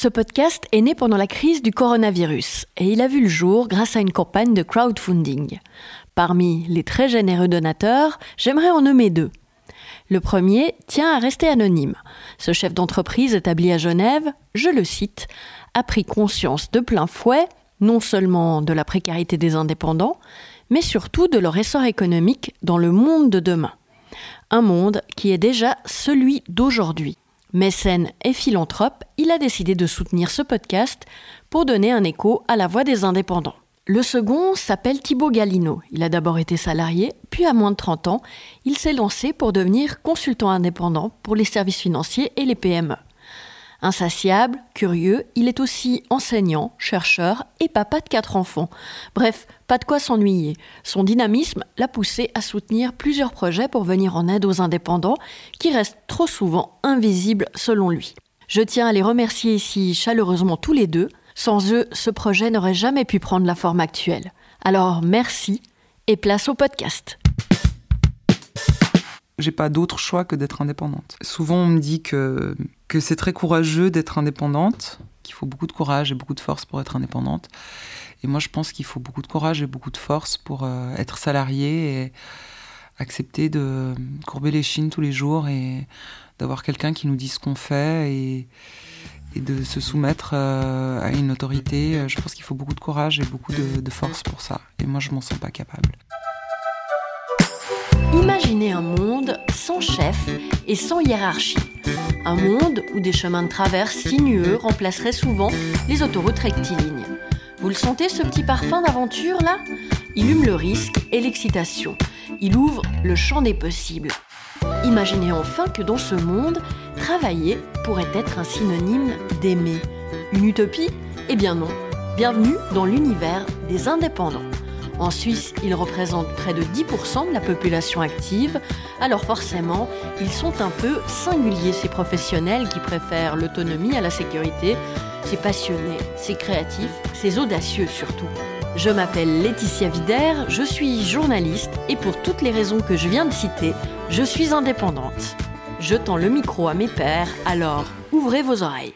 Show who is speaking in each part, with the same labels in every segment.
Speaker 1: Ce podcast est né pendant la crise du coronavirus et il a vu le jour grâce à une campagne de crowdfunding. Parmi les très généreux donateurs, j'aimerais en nommer deux. Le premier tient à rester anonyme. Ce chef d'entreprise établi à Genève, je le cite, a pris conscience de plein fouet non seulement de la précarité des indépendants, mais surtout de leur essor économique dans le monde de demain. Un monde qui est déjà celui d'aujourd'hui. Mécène et philanthrope, il a décidé de soutenir ce podcast pour donner un écho à la voix des indépendants. Le second s'appelle Thibaut Galino. Il a d'abord été salarié, puis à moins de 30 ans, il s'est lancé pour devenir consultant indépendant pour les services financiers et les PME. Insatiable, curieux, il est aussi enseignant, chercheur et papa de quatre enfants. Bref, pas de quoi s'ennuyer. Son dynamisme l'a poussé à soutenir plusieurs projets pour venir en aide aux indépendants qui restent trop souvent invisibles selon lui. Je tiens à les remercier ici chaleureusement tous les deux. Sans eux, ce projet n'aurait jamais pu prendre la forme actuelle. Alors merci et place au podcast
Speaker 2: j'ai pas d'autre choix que d'être indépendante. Souvent, on me dit que, que c'est très courageux d'être indépendante, qu'il faut beaucoup de courage et beaucoup de force pour être indépendante. Et moi, je pense qu'il faut beaucoup de courage et beaucoup de force pour euh, être salarié et accepter de courber les chines tous les jours et d'avoir quelqu'un qui nous dit ce qu'on fait et, de se soumettre euh, à une autorité. Je pense qu'il faut beaucoup de courage et beaucoup de, de force pour ça. Et moi, je m'en sens pas capable.
Speaker 1: Imaginez un monde sans chef et sans hiérarchie. Un monde où des chemins de traverse sinueux remplaceraient souvent les autoroutes rectilignes. Vous le sentez ce petit parfum d'aventure là? Il hume le risque et l'excitation. Il ouvre le champ des possibles. Imaginez enfin que dans ce monde, travailler pourrait être un synonyme d'aimer. Une utopie? Eh bien non. Bienvenue dans l'univers des indépendants. En Suisse, ils représentent près de 10% de la population active, alors forcément, ils sont un peu singuliers, ces professionnels qui préfèrent l'autonomie à la sécurité, ces passionnés, ces créatifs, ces audacieux surtout. Je m'appelle Laetitia Vider, je suis journaliste et pour toutes les raisons que je viens de citer, je suis indépendante. Je tends le micro à mes pairs, alors ouvrez vos oreilles.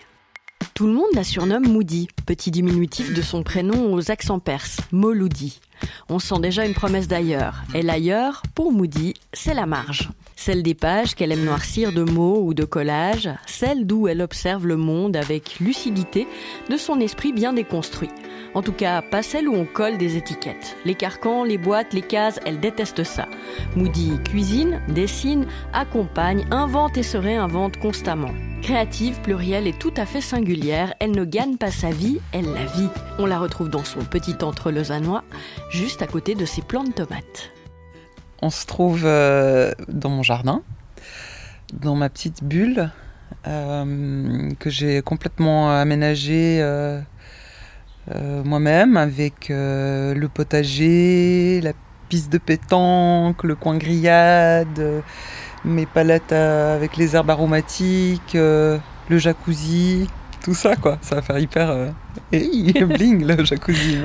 Speaker 1: Tout le monde la surnomme Moody, petit diminutif de son prénom aux accents perses, Moloudi. On sent déjà une promesse d'ailleurs. Et l'ailleurs, pour Moody, c'est la marge. Celle des pages qu'elle aime noircir de mots ou de collages, celle d'où elle observe le monde avec lucidité de son esprit bien déconstruit. En tout cas, pas celle où on colle des étiquettes. Les carcans, les boîtes, les cases, elle déteste ça. Moody cuisine, dessine, accompagne, invente et se réinvente constamment. Créative, plurielle et tout à fait singulière, elle ne gagne pas sa vie, elle la vit. On la retrouve dans son petit entre lausannois, juste à côté de ses plants de tomates.
Speaker 2: On se trouve euh, dans mon jardin, dans ma petite bulle euh, que j'ai complètement aménagée euh, moi-même avec le potager, la piste de pétanque, le coin grillade mes palettes euh, avec les herbes aromatiques, euh, le jacuzzi, tout ça quoi. Ça va faire hyper euh, bling le jacuzzi.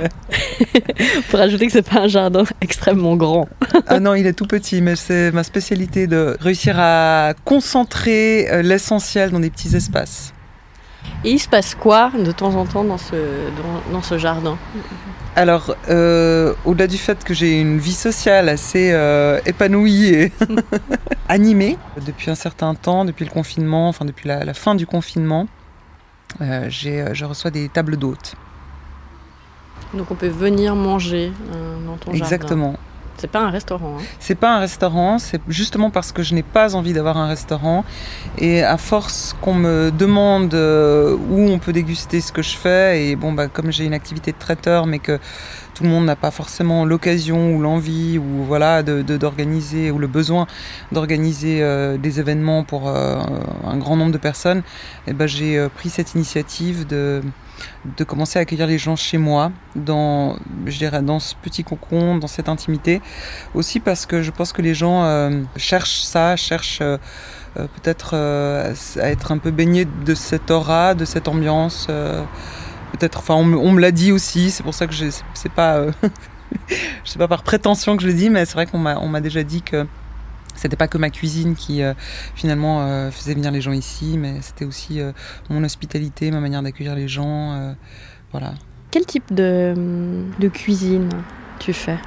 Speaker 1: Pour ajouter que c'est pas un jardin extrêmement grand.
Speaker 2: ah non, il est tout petit, mais c'est ma spécialité de réussir à concentrer l'essentiel dans des petits espaces.
Speaker 1: Et il se passe quoi de temps en temps dans ce, dans ce jardin
Speaker 2: alors, euh, au-delà du fait que j'ai une vie sociale assez euh, épanouie et animée, depuis un certain temps, depuis le confinement, enfin depuis la, fin du confinement, euh, je reçois des tables d'hôtes.
Speaker 1: Donc on peut venir manger dans ton
Speaker 2: jardin. Exactement.
Speaker 1: C'est pas un restaurant. Hein.
Speaker 2: C'est pas un restaurant, c'est justement parce que je n'ai pas envie d'avoir un restaurant. Et à force qu'on me demande euh, où on peut déguster ce que je fais, et bon, bah, comme j'ai une activité de traiteur, mais que tout le monde n'a pas forcément l'occasion ou l'envie ou voilà d'organiser ou le besoin d'organiser euh, des événements pour euh, un grand nombre de personnes, eh ben, j'ai pris cette initiative de de commencer à accueillir les gens chez moi, dans, je dirais, dans ce petit cocon, dans cette intimité. Aussi parce que je pense que les gens euh, cherchent ça, cherchent euh, euh, peut-être à être un peu baignés de cette aura, de cette ambiance. peut-être, enfin, on, me l'a dit aussi, c'est pour ça que c'est pas, je sais pas par prétention que je le dis, mais c'est vrai qu'on m'a déjà dit que c'était pas que ma cuisine qui finalement faisait venir les gens ici, mais c'était aussi mon hospitalité, ma manière d'accueillir les gens. voilà.
Speaker 1: Quel type de, de cuisine tu fais?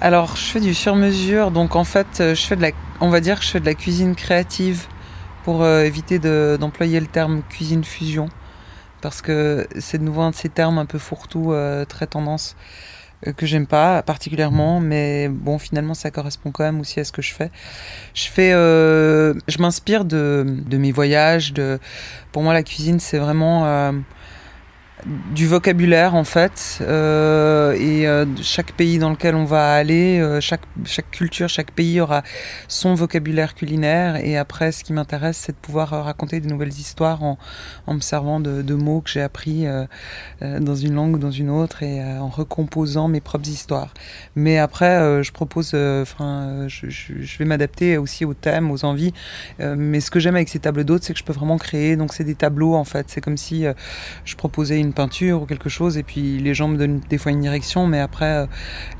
Speaker 2: Alors, je fais du sur-mesure, donc en fait, je fais de la, on va dire que je fais de la cuisine créative pour euh, éviter d'employer le terme cuisine fusion, parce que c'est de nouveau un de ces termes un peu fourre-tout, euh, très tendance, euh, que j'aime pas particulièrement, mais bon, finalement, ça correspond quand même aussi à ce que je fais. Je fais, je m'inspire de, de, mes voyages. De, pour moi, la cuisine, c'est vraiment du vocabulaire en fait euh, et euh, chaque pays dans lequel on va aller euh, chaque, chaque culture chaque pays aura son vocabulaire culinaire et après ce qui m'intéresse c'est de pouvoir raconter des nouvelles histoires en, en me servant de, mots que j'ai appris dans une langue ou dans une autre et en recomposant mes propres histoires. Mais après je propose enfin je, je, vais m'adapter aussi aux thèmes aux envies mais ce que j'aime avec ces tables d'hôtes c'est que je peux vraiment créer. Donc c'est des tableaux en fait. C'est comme si je proposais une peinture ou quelque chose et puis les gens me donnent des fois une direction mais après euh,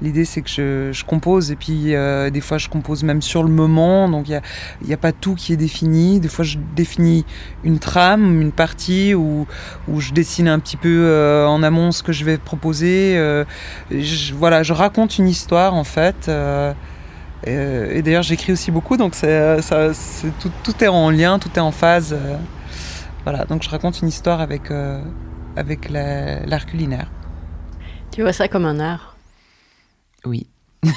Speaker 2: l'idée c'est que je, compose et puis euh, des fois je compose même sur le moment donc il n'y a, a, pas tout qui est défini. Des fois je définis une trame une partie où, où je dessine un petit peu euh, en amont ce que je vais proposer. Voilà je raconte une histoire en fait et, d'ailleurs j'écris aussi beaucoup donc c'est, tout, tout, est en lien tout est en phase voilà. Donc je raconte une histoire avec avec l'art culinaire.
Speaker 1: Tu vois ça comme un art?
Speaker 2: Oui.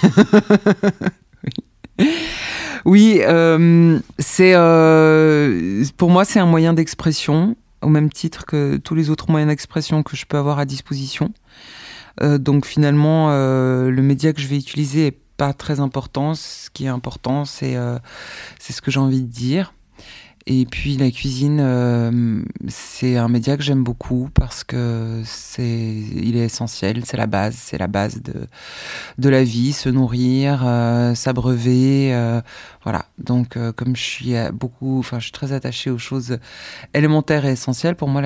Speaker 2: oui. Euh, c'est euh, pour moi c'est un moyen d'expression au même titre que tous les autres moyens d'expression que je peux avoir à disposition. Euh, donc finalement, le média que je vais utiliser est pas très important. Ce qui est important, c'est c'est ce que j'ai envie de dire. Et puis la cuisine, euh, c'est un média que j'aime beaucoup parce que c'est, il est essentiel, c'est la base, c'est la base de de la vie, se nourrir, euh, s'abreuver, euh, voilà. Donc comme je suis beaucoup, enfin je suis très attachée aux choses élémentaires et essentielles. Pour moi,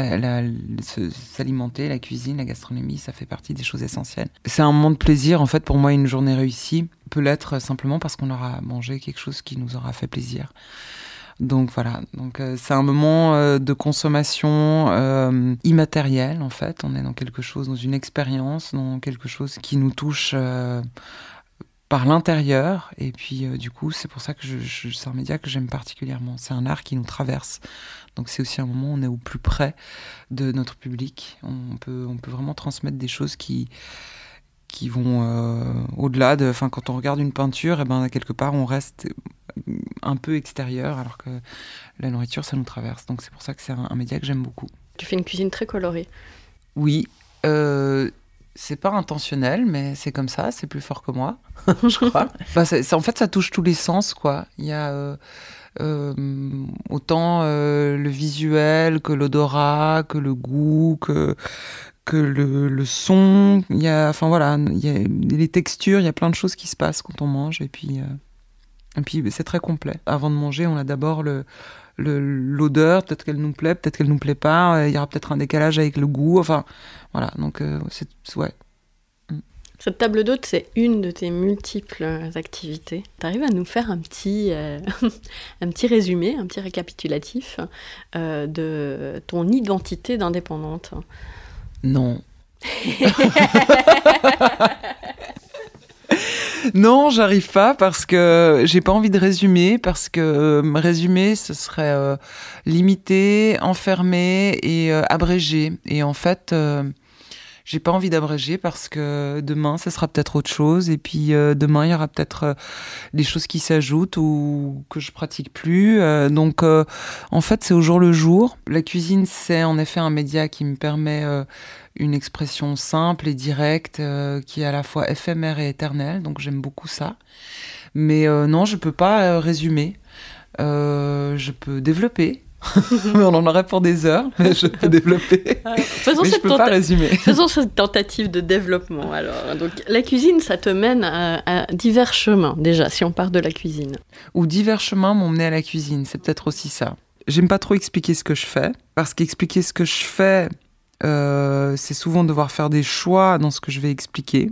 Speaker 2: s'alimenter, la cuisine, la gastronomie, ça fait partie des choses essentielles. C'est un moment de plaisir. En fait, pour moi, une journée réussie peut l'être simplement parce qu'on aura mangé quelque chose qui nous aura fait plaisir. Donc voilà, donc euh, c'est un moment euh, de consommation euh, immatérielle en fait. On est dans quelque chose, dans une expérience, dans quelque chose qui nous touche par l'intérieur. Et puis du coup, c'est pour ça que je, c'est un média que j'aime particulièrement. C'est un art qui nous traverse. Donc c'est aussi un moment où on est au plus près de notre public. On peut, on peut vraiment transmettre des choses qui qui vont au-delà de. Enfin, quand on regarde une peinture, et eh ben quelque part on reste un peu extérieur, alors que la nourriture, ça nous traverse. Donc c'est pour ça que c'est un, média que j'aime beaucoup.
Speaker 1: Tu fais une cuisine très colorée.
Speaker 2: Oui. Euh, c'est pas intentionnel, mais c'est comme ça, c'est plus fort que moi, je crois. Bah, en fait, ça touche tous les sens, quoi. Il y a euh, euh, autant le visuel que l'odorat, que le goût, que que le, son. Il y a, enfin voilà, il y a les textures, il y a plein de choses qui se passent quand on mange, et puis. Et puis c'est très complet. Avant de manger, on a d'abord le l'odeur, peut-être qu'elle nous plaît, peut-être qu'elle nous plaît pas, euh, il y aura peut-être un décalage avec le goût, enfin voilà, donc euh, c'est ouais.
Speaker 1: Mm. Cette table d'hôte, c'est une de tes multiples activités. Tu arrives à nous faire un petit, euh, un petit résumé, un petit récapitulatif de ton identité d'indépendante?
Speaker 2: Non. non, j'arrive pas parce que j'ai pas envie de résumer, parce que euh, résumer, ce serait euh, limité, enfermé et euh, abrégé. Et en fait, j'ai pas envie d'abréger parce que demain, ce sera peut-être autre chose. Et puis demain, il y aura peut-être des choses qui s'ajoutent ou que je pratique plus. donc, en fait, c'est au jour le jour. La cuisine, c'est en effet un média qui me permet une expression simple et directe euh, qui est à la fois éphémère et éternelle, donc j'aime beaucoup ça. Mais euh, non, je peux pas euh, résumer. je peux développer. On en aurait pour des heures, mais je peux développer.
Speaker 1: faisons
Speaker 2: mais
Speaker 1: cette
Speaker 2: je peux pas résumer.
Speaker 1: Faisons cette tentative de développement. Alors, donc la cuisine, ça te mène à, à, divers chemins déjà, si on part de la cuisine.
Speaker 2: Ou divers chemins m'ont mené à la cuisine. C'est peut-être aussi ça. J'aime pas trop expliquer ce que je fais, parce qu'expliquer ce que je fais, euh, c'est souvent devoir faire des choix dans ce que je vais expliquer.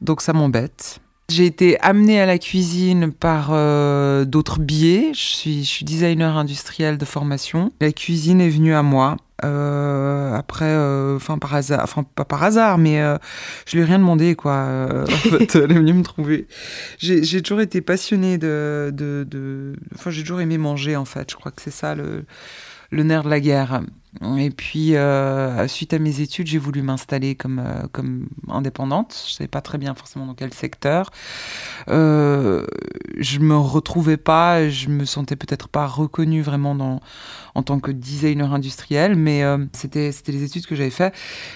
Speaker 2: Donc ça m'embête. J'ai été amenée à la cuisine par euh, d'autres biais. Je suis, je suis designer industriel de formation. La cuisine est venue à moi. Euh, après, euh, enfin par hasard, enfin pas par hasard, mais je lui ai rien demandé quoi. En fait, elle est venue me trouver. J'ai toujours été passionnée de, de, de... enfin j'ai toujours aimé manger en fait. Je crois que c'est ça le le nerf de la guerre. Et puis, euh, suite à mes études, j'ai voulu m'installer comme, euh, comme indépendante. Je ne savais pas très bien forcément dans quel secteur. Euh, je me retrouvais pas, je me sentais peut-être pas reconnue vraiment dans, en tant que designer industriel, mais euh, c'était c'était les études que j'avais fait.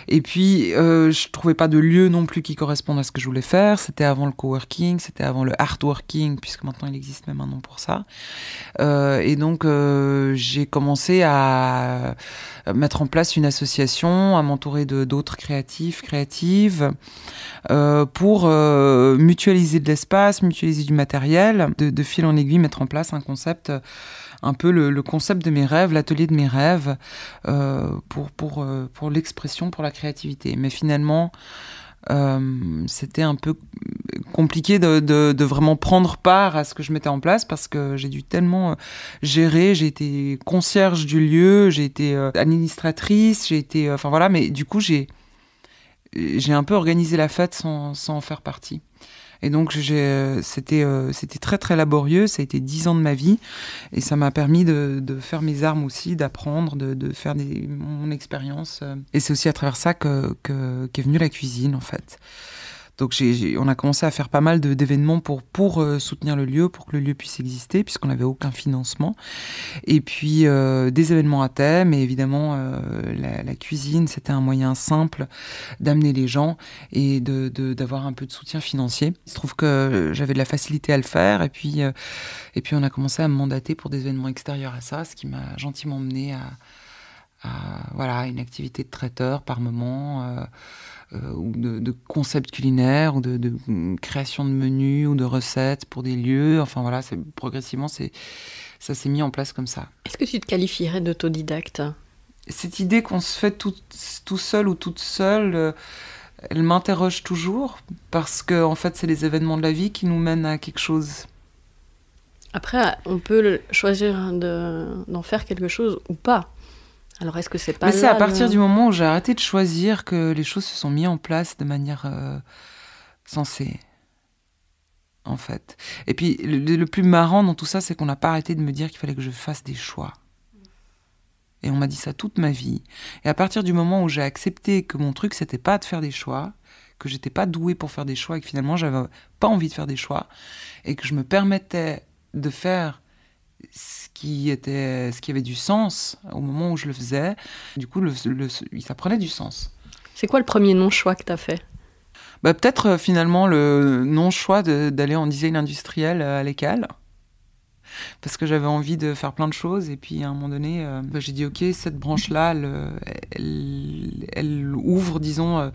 Speaker 2: Et puis, euh, je trouvais pas de lieu non plus qui correspondait à ce que je voulais faire. C'était avant le coworking, c'était avant le artworking, puisque maintenant il existe même un nom pour ça. Euh, et donc, j'ai commencé à mettre en place une association, à m'entourer d'autres créatifs, créatives, euh, pour euh, mutualiser de l'espace, mutualiser du matériel, de, fil en aiguille mettre en place un concept, un peu le, concept de mes rêves, l'atelier de mes rêves, euh, pour, pour, euh, pour l'expression, pour la créativité. Mais finalement, euh, c'était un peu compliqué de, de, de, vraiment prendre part à ce que je mettais en place parce que j'ai dû tellement euh, gérer. J'ai été concierge du lieu, j'ai été euh, administratrice, j'ai été. Enfin voilà, mais du coup, j'ai j'ai un peu organisé la fête sans, sans en faire partie. Et donc c'était euh, c'était très très laborieux, ça a été dix ans de ma vie et ça m'a permis de, de, faire mes armes aussi, d'apprendre, de, de, faire des, mon expérience. Et c'est aussi à travers ça que qu'est qu venue la cuisine en fait. Donc on a commencé à faire pas mal d'événements pour, euh, soutenir le lieu, pour que le lieu puisse exister, puisqu'on n'avait aucun financement. Et puis euh, des événements à thème, et évidemment euh, la, cuisine, c'était un moyen simple d'amener les gens et de, d'avoir un peu de soutien financier. Il se trouve que j'avais de la facilité à le faire, et puis, et puis on a commencé à me mandater pour des événements extérieurs à ça, ce qui m'a gentiment mené à, à voilà, une activité de traiteur par moment. Euh, ou de, de, concepts culinaires, ou de, de, création de menus, ou de recettes pour des lieux. Enfin voilà, c'est, progressivement, c'est, ça s'est mis en place comme ça.
Speaker 1: Est-ce que tu te qualifierais d'autodidacte?
Speaker 2: Cette idée qu'on se fait tout, tout seul ou toute seule, euh, elle m'interroge toujours, parce que en fait, c'est les événements de la vie qui nous mènent à quelque chose.
Speaker 1: Après, on peut choisir de, d'en faire quelque chose ou pas. Alors est-ce que c'est pas
Speaker 2: Mais c'est à partir le... du moment où j'ai arrêté de choisir que les choses se sont mises en place de manière euh, sensée. En fait. Et puis le, le, plus marrant dans tout ça, c'est qu'on n'a pas arrêté de me dire qu'il fallait que je fasse des choix. Et on m'a dit ça toute ma vie. Et à partir du moment où j'ai accepté que mon truc c'était pas de faire des choix, que j'étais pas douée pour faire des choix et que finalement j'avais pas envie de faire des choix et que je me permettais de faire ce qui était ce qui avait du sens au moment où je le faisais. Du coup le, le, ça prenait du sens.
Speaker 1: C'est quoi le premier non choix que tu as fait?
Speaker 2: Bah, peut-être euh, finalement le non choix d'aller en design industriel à l'école. Parce que j'avais envie de faire plein de choses et puis à un moment donné euh, bah, j'ai dit ok cette branche là elle, elle, elle ouvre disons euh,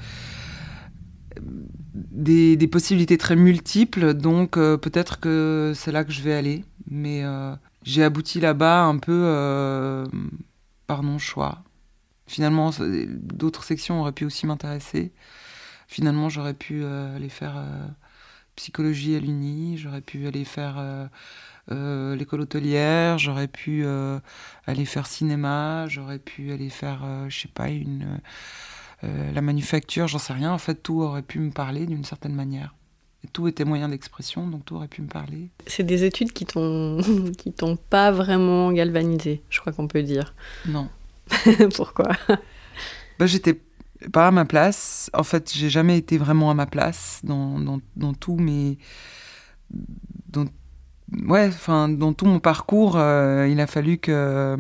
Speaker 2: des, des, possibilités très multiples. Donc euh, peut-être que c'est là que je vais aller. Mais euh, j'ai abouti là-bas un peu euh, par non-choix. Finalement, d'autres sections auraient pu aussi m'intéresser. Finalement, j'aurais pu euh, aller faire euh, psychologie à l'Uni, j'aurais pu aller faire l'école hôtelière, j'aurais pu aller faire cinéma, j'aurais pu aller faire, je sais pas, la manufacture, j'en sais rien. En fait, tout aurait pu me parler d'une certaine manière tout était moyen d'expression, donc tout aurait pu me parler.
Speaker 1: C'est des études qui t'ont qui t'ont pas vraiment galvanisé, je crois qu'on peut dire.
Speaker 2: Non.
Speaker 1: Pourquoi?
Speaker 2: Bah, J'étais pas à ma place. En fait, j'ai jamais été vraiment à ma place dans, dans, dans tout mes... Dans, ouais, enfin, dans tout mon parcours, euh, il a fallu que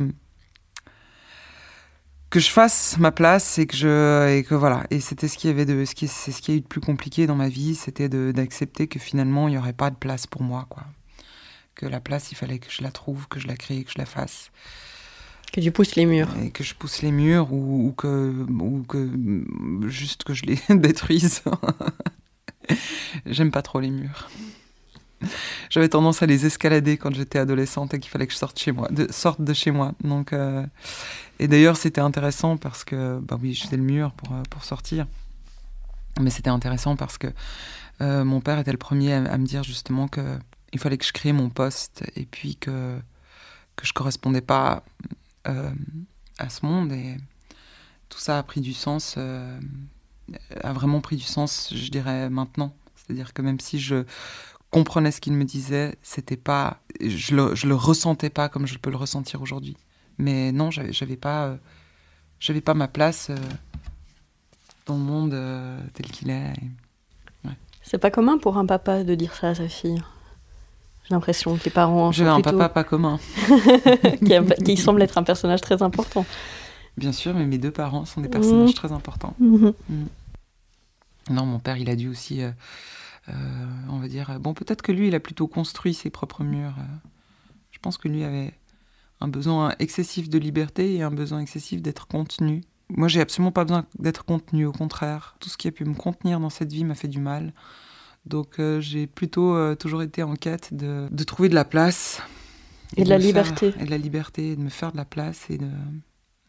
Speaker 2: que je fasse ma place et que je et que voilà. Et c'était ce qui avait de ce qui c'est ce qui a eu de plus compliqué dans ma vie c'était d'accepter que finalement il y aurait pas de place pour moi quoi. Que la place il fallait que je la trouve que je la crée que je la fasse.
Speaker 1: Que tu pousses les murs.
Speaker 2: Et que je pousse les murs ou, ou que ou que juste que je les détruise. J'aime pas trop les murs j'avais tendance à les escalader quand j'étais adolescente et qu'il fallait que je sorte chez moi, de, sorte de chez moi. Donc, euh, et d'ailleurs, c'était intéressant parce que, bah oui, je le mur pour, pour sortir. Mais c'était intéressant parce que euh, mon père était le premier à, me dire justement que il fallait que je crée mon poste et puis que que je correspondais pas euh, à ce monde et tout ça a pris du sens, euh, a vraiment pris du sens, je dirais maintenant. C'est-à-dire que même si je comprenais ce qu'il me disait, c'était pas, je le, je le ressentais pas comme je peux le ressentir aujourd'hui. Mais non, j'avais, j'avais pas, j'avais pas ma place dans le monde tel qu'il est.
Speaker 1: C'est pas commun pour un papa de dire ça à sa fille. J'ai l'impression que les parents.
Speaker 2: J'avais un papa pas commun.
Speaker 1: qui, semble être un personnage très important.
Speaker 2: Bien sûr, mais mes deux parents sont des personnages mmh. très importants. Mmh. Mmh. Non, mon père, il a dû aussi, euh, euh, on va dire, bon, peut-être que lui, il a plutôt construit ses propres murs. Euh. Je pense que lui avait un besoin excessif de liberté et un besoin excessif d'être contenu. Moi, j'ai absolument pas besoin d'être contenu, au contraire. Tout ce qui a pu me contenir dans cette vie m'a fait du mal. Donc, euh, j'ai plutôt euh, toujours été en quête de, de, trouver de la place.
Speaker 1: Et, de, la liberté.
Speaker 2: et de la liberté, de me faire de la place et de.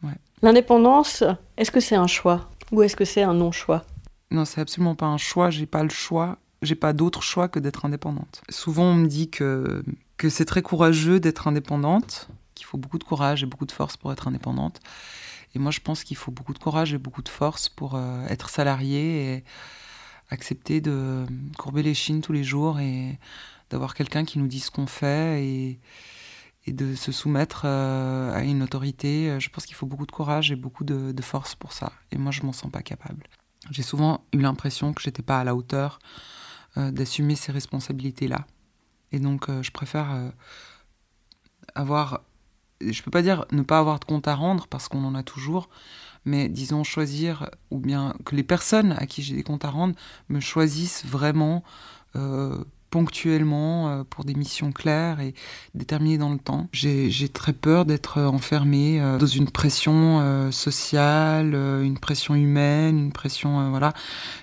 Speaker 2: Ouais.
Speaker 1: L'indépendance, est-ce que c'est un choix ou est-ce que c'est un non-choix?
Speaker 2: Non, c'est absolument pas un choix. J'ai pas le choix. J'ai pas d'autre choix que d'être indépendante. Souvent, on me dit que, que c'est très courageux d'être indépendante, qu'il faut beaucoup de courage et beaucoup de force pour être indépendante. Et moi, je pense qu'il faut beaucoup de courage et beaucoup de force pour euh, être salarié et accepter de courber les chines tous les jours et d'avoir quelqu'un qui nous dit ce qu'on fait et, de se soumettre euh, à une autorité. Je pense qu'il faut beaucoup de courage et beaucoup de, de force pour ça. Et moi, je m'en sens pas capable. J'ai souvent eu l'impression que j'étais pas à la hauteur d'assumer ces responsabilités-là. Et donc, je préfère avoir je peux pas dire ne pas avoir de compte à rendre parce qu'on en a toujours, mais disons choisir ou bien que les personnes à qui j'ai des comptes à rendre me choisissent vraiment euh, ponctuellement euh, pour des missions claires et déterminées dans le temps. J'ai très peur d'être enfermée euh, dans une pression sociale, une pression humaine, une pression voilà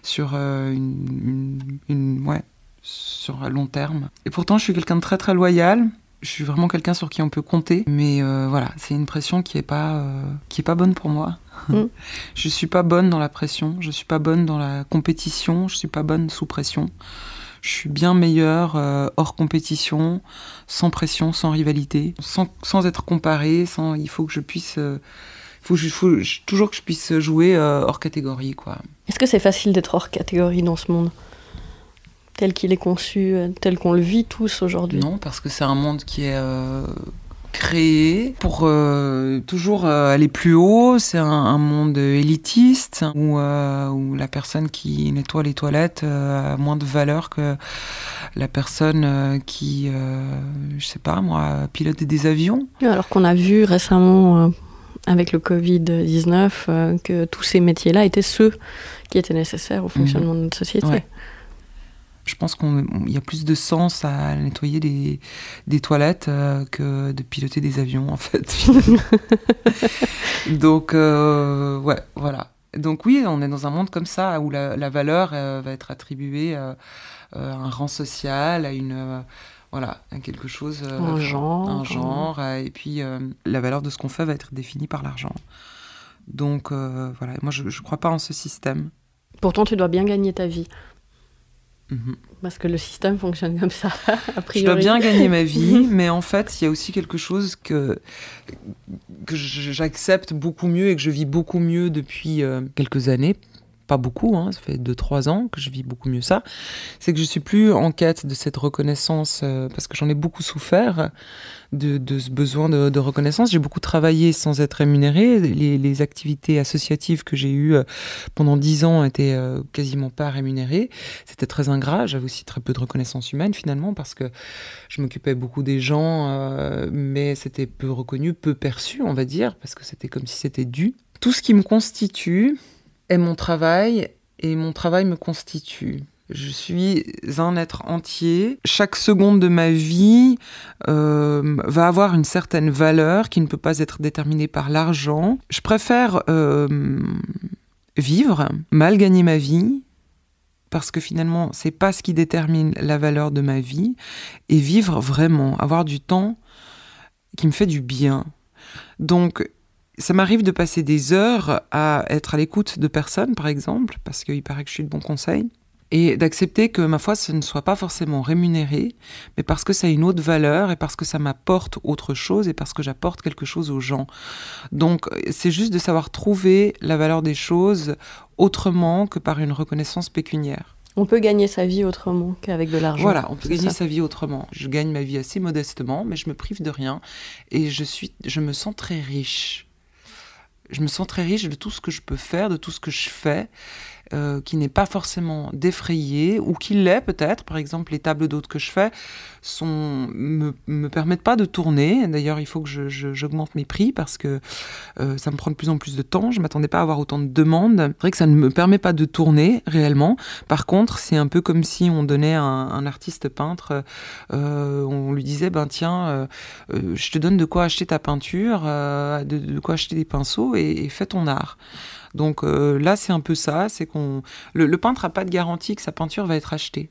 Speaker 2: sur une, une, ouais sur long terme. Et pourtant, je suis quelqu'un de très très loyal je suis vraiment quelqu'un sur qui on peut compter, mais euh, voilà, c'est une pression qui est pas euh, qui est pas bonne pour moi. Mm. je suis pas bonne dans la pression, je suis pas bonne dans la compétition, je suis pas bonne sous pression. Je suis bien meilleure euh, hors compétition, sans pression, sans rivalité, sans, sans être comparée. Sans, il faut que je puisse, faut, faut, toujours que je puisse jouer hors catégorie, quoi.
Speaker 1: Est-ce que c'est facile d'être hors catégorie dans ce monde? Tel qu'il est conçu, euh, tel qu'on le vit tous aujourd'hui?
Speaker 2: Non, parce que c'est un monde qui est euh, créé pour euh, toujours aller plus haut. C'est un, monde élitiste où, où, la personne qui nettoie les toilettes a moins de valeur que la personne qui, je sais pas moi, pilote des avions.
Speaker 1: Alors qu'on a vu récemment avec le Covid-19 que tous ces métiers-là étaient ceux qui étaient nécessaires au fonctionnement de notre société.
Speaker 2: Je pense qu'il y a plus de sens à nettoyer des, des toilettes euh, que de piloter des avions, en fait. Donc, euh, ouais, voilà. Donc oui, on est dans un monde comme ça, où la, la valeur euh, va être attribuée à un rang social, à une... voilà, à quelque chose...
Speaker 1: un genre.
Speaker 2: Un genre, et puis la valeur de ce qu'on fait va être définie par l'argent. Donc voilà, moi je ne crois pas en ce système.
Speaker 1: Pourtant, tu dois bien gagner ta vie. Mhm. Parce que le système fonctionne comme ça, a priori.
Speaker 2: Je dois bien gagner ma vie, mais en fait, il y a aussi quelque chose que, que j'accepte beaucoup mieux et que je vis beaucoup mieux depuis euh, quelques années, pas beaucoup, hein, ça fait 2-3 ans que je vis beaucoup mieux ça, c'est que je suis plus en quête de cette reconnaissance, euh, parce que j'en ai beaucoup souffert de, ce besoin de, reconnaissance. J'ai beaucoup travaillé sans être rémunéré. Les, les activités associatives que j'ai eues euh, pendant 10 ans étaient euh, quasiment pas rémunérées. C'était très ingrat. J'avais aussi très peu de reconnaissance humaine finalement, parce que je m'occupais beaucoup des gens, mais c'était peu reconnu, peu perçu, on va dire, parce que c'était comme si c'était dû. Tout ce qui me constitue, est mon travail et mon travail me constitue. Je suis un être entier. Chaque seconde de ma vie euh, va avoir une certaine valeur qui ne peut pas être déterminée par l'argent. Je préfère euh, vivre, mal gagner ma vie, parce que finalement, c'est pas ce qui détermine la valeur de ma vie, et vivre vraiment, avoir du temps qui me fait du bien. Donc, ça m'arrive de passer des heures à être à l'écoute de personnes, par exemple, parce qu'il paraît que je suis de bon conseil et d'accepter que ma foi, ce ne soit pas forcément rémunéré, mais parce que ça a une autre valeur et parce que ça m'apporte autre chose et parce que j'apporte quelque chose aux gens. Donc c'est juste de savoir trouver la valeur des choses autrement que par une reconnaissance pécuniaire.
Speaker 1: On peut gagner sa vie autrement qu'avec de l'argent.
Speaker 2: Voilà, on peut gagner sa vie autrement. Je gagne ma vie assez modestement, mais je me prive de rien et je suis, je me sens très riche. Je me sens très riche de tout ce que je peux faire, de tout ce que je fais. Euh, qui n'est pas forcément défrayé, ou qui l'est peut-être. Par exemple, les tables d'hôtes que je fais sont, me, me permettent pas de tourner. D'ailleurs, il faut que j'augmente mes prix parce que euh, ça me prend de plus en plus de temps. Je m'attendais pas à avoir autant de demandes. C'est vrai que ça ne me permet pas de tourner réellement. Par contre, c'est un peu comme si on donnait à un, artiste peintre, euh, on lui disait, ben tiens, je te donne de quoi acheter ta peinture, de, quoi acheter des pinceaux et, fais ton art. Donc euh, là, c'est un peu ça, c'est qu'on le, peintre n'a pas de garantie que sa peinture va être achetée.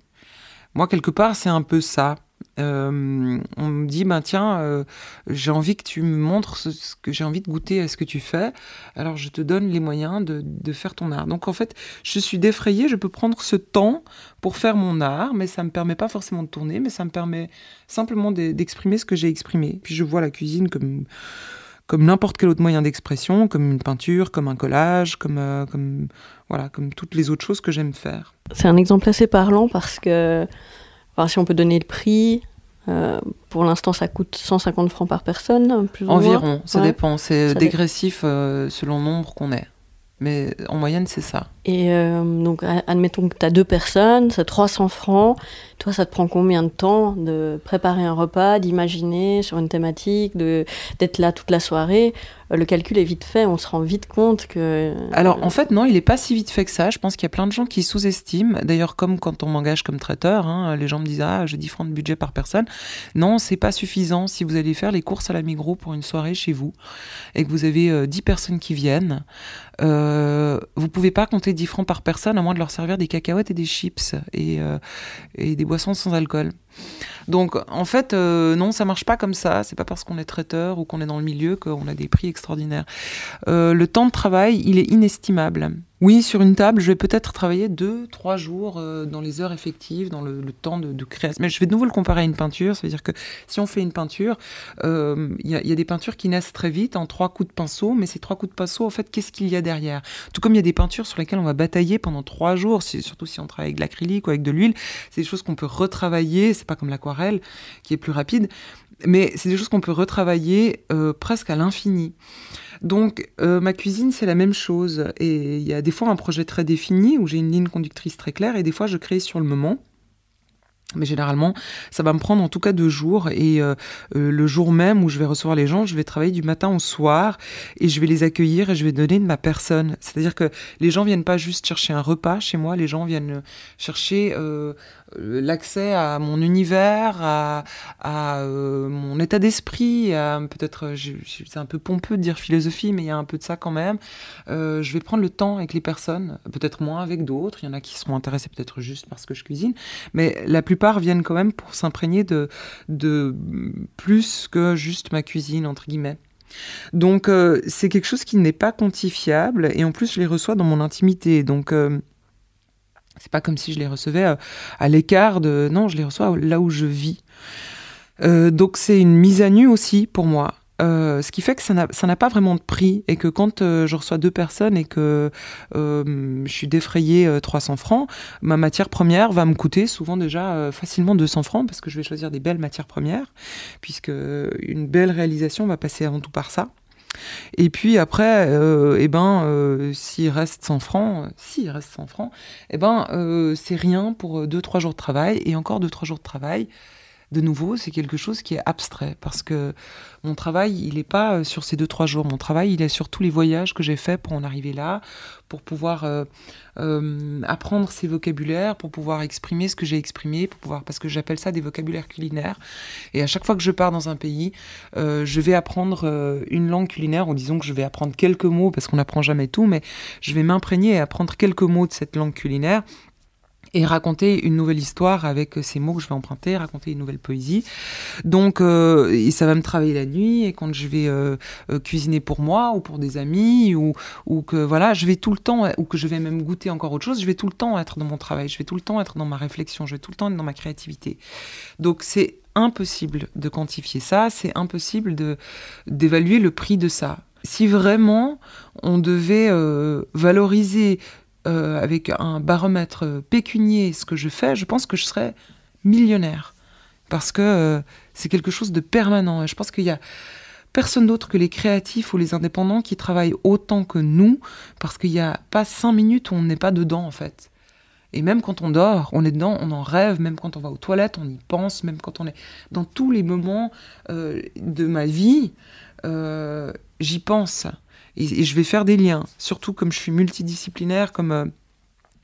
Speaker 2: Moi, quelque part, c'est un peu ça. Euh, on me dit, ben tiens, euh, j'ai envie que tu me montres ce, que j'ai envie de goûter à ce que tu fais, alors je te donne les moyens de, faire ton art. Donc en fait, je suis défrayée, je peux prendre ce temps pour faire mon art, mais ça ne me permet pas forcément de tourner, mais ça me permet simplement d'exprimer ce que j'ai exprimé. Puis je vois la cuisine comme comme n'importe quel autre moyen d'expression, comme une peinture, comme un collage, comme, euh, comme, voilà, comme toutes les autres choses que j'aime faire.
Speaker 1: C'est un exemple assez parlant parce que, si on peut donner le prix, euh, pour l'instant, ça coûte 150 francs par personne, plus ou
Speaker 2: Environ, ça dépend. C'est dégressif euh, selon le nombre qu'on est. Mais en moyenne, c'est ça.
Speaker 1: Et donc, admettons que tu as deux personnes, c'est 300 francs. Toi, ça te prend combien de temps de préparer un repas, d'imaginer sur une thématique, d'être là toute la soirée? Euh, Le calcul est vite fait, on se rend vite compte que...
Speaker 2: Alors, en fait, non, il n'est pas si vite fait que ça. Je pense qu'il y a plein de gens qui sous-estiment. D'ailleurs, comme quand on m'engage comme traiteur, hein, les gens me disent « Ah, j'ai 10 francs de budget par personne ». Non, c'est pas suffisant. Si vous allez faire les courses à la Migros pour une soirée chez vous et que vous avez 10 euh, personnes qui viennent, euh, vous pouvez pas compter 10 francs par personne à moins de leur servir des cacahuètes et des chips et, euh, des boissons sans alcool. Donc en fait, euh, non, ça marche pas comme ça. C'est pas parce qu'on est traiteur ou qu'on est dans le milieu qu'on a des prix extraordinaires. Euh, le temps de travail, il est inestimable. Oui, sur une table, je vais peut-être travailler deux, trois jours euh, dans les heures effectives, dans le, temps de, création. Mais je vais de nouveau le comparer à une peinture. Ça veut dire que si on fait une peinture, il y, a des peintures qui naissent très vite en trois coups de pinceau, mais ces trois coups de pinceau, en fait, qu'est-ce qu'il y a derrière? Tout comme il y a des peintures sur lesquelles on va batailler pendant trois jours, surtout si on travaille avec de l'acrylique ou avec de l'huile, c'est des choses qu'on peut retravailler. C'est pas comme l'aquarelle qui est plus rapide, mais c'est des choses qu'on peut retravailler euh, presque à l'infini. Donc euh, ma cuisine c'est la même chose et il y a des fois un projet très défini où j'ai une ligne conductrice très claire et des fois je crée sur le moment. Mais généralement, ça va me prendre en tout cas deux jours. Et euh, euh, le jour même où je vais recevoir les gens, je vais travailler du matin au soir et je vais les accueillir et je vais donner de ma personne. C'est-à-dire que les gens viennent pas juste chercher un repas chez moi, les gens viennent chercher euh, l'accès à mon univers, à, à mon état d'esprit. Peut-être, c'est un peu pompeux de dire philosophie, mais il y a un peu de ça quand même. je vais prendre le temps avec les personnes, peut-être moins avec d'autres. Il y en a qui seront intéressés peut-être juste parce que je cuisine, mais la plupart viennent quand même pour s'imprégner de, plus que juste ma cuisine, entre guillemets. Donc euh, c'est quelque chose qui n'est pas quantifiable et en plus je les reçois dans mon intimité. Donc euh, c'est pas comme si je les recevais euh, à, l'écart de... Non, je les reçois là où je vis. donc c'est une mise à nu aussi pour moi. Euh, ce qui fait que ça n'a pas vraiment de prix et que quand euh, je reçois deux personnes et que euh, je suis défrayé 300 francs, ma matière première va me coûter souvent déjà facilement 200 francs parce que je vais choisir des belles matières premières puisque une belle réalisation va passer avant tout par ça. Et puis après, eh ben, s'il reste 100 francs, s'il reste 100 francs, eh ben, c'est rien pour 2-3 jours de travail et encore 2-3 jours de travail de nouveau, c'est quelque chose qui est abstrait parce que mon travail, il n'est pas euh, sur ces deux, trois jours. Mon travail, il est sur tous les voyages que j'ai faits pour en arriver là, pour pouvoir euh, euh, apprendre ces vocabulaires, pour pouvoir exprimer ce que j'ai exprimé, pour pouvoir, parce que j'appelle ça des vocabulaires culinaires. Et à chaque fois que je pars dans un pays, je vais apprendre une langue culinaire, ou disons que je vais apprendre quelques mots, parce qu'on n'apprend jamais tout, mais je vais m'imprégner et apprendre quelques mots de cette langue culinaire et raconter une nouvelle histoire avec ces mots que je vais emprunter, raconter une nouvelle poésie. Donc, euh, ça va me travailler la nuit, et quand je vais euh, euh, cuisiner pour moi ou pour des amis, ou, que voilà, je vais tout le temps, ou que je vais même goûter encore autre chose, je vais tout le temps être dans mon travail, je vais tout le temps être dans ma réflexion, je vais tout le temps être dans ma créativité. Donc, c'est impossible de quantifier ça, c'est impossible d'évaluer le prix de ça. Si vraiment on devait valoriser euh, avec un baromètre pécunier ce que je fais, je pense que je serais millionnaire. Parce que euh, c'est quelque chose de permanent. Et je pense qu'il y a personne d'autre que les créatifs ou les indépendants qui travaillent autant que nous, parce qu'il n'y a pas cinq minutes où on n'est pas dedans, en fait. Et même quand on dort, on est dedans, on en rêve, même quand on va aux toilettes, on y pense, même quand on est dans tous les moments euh, de ma vie, j'y pense et, je vais faire des liens. Surtout comme je suis multidisciplinaire, comme euh,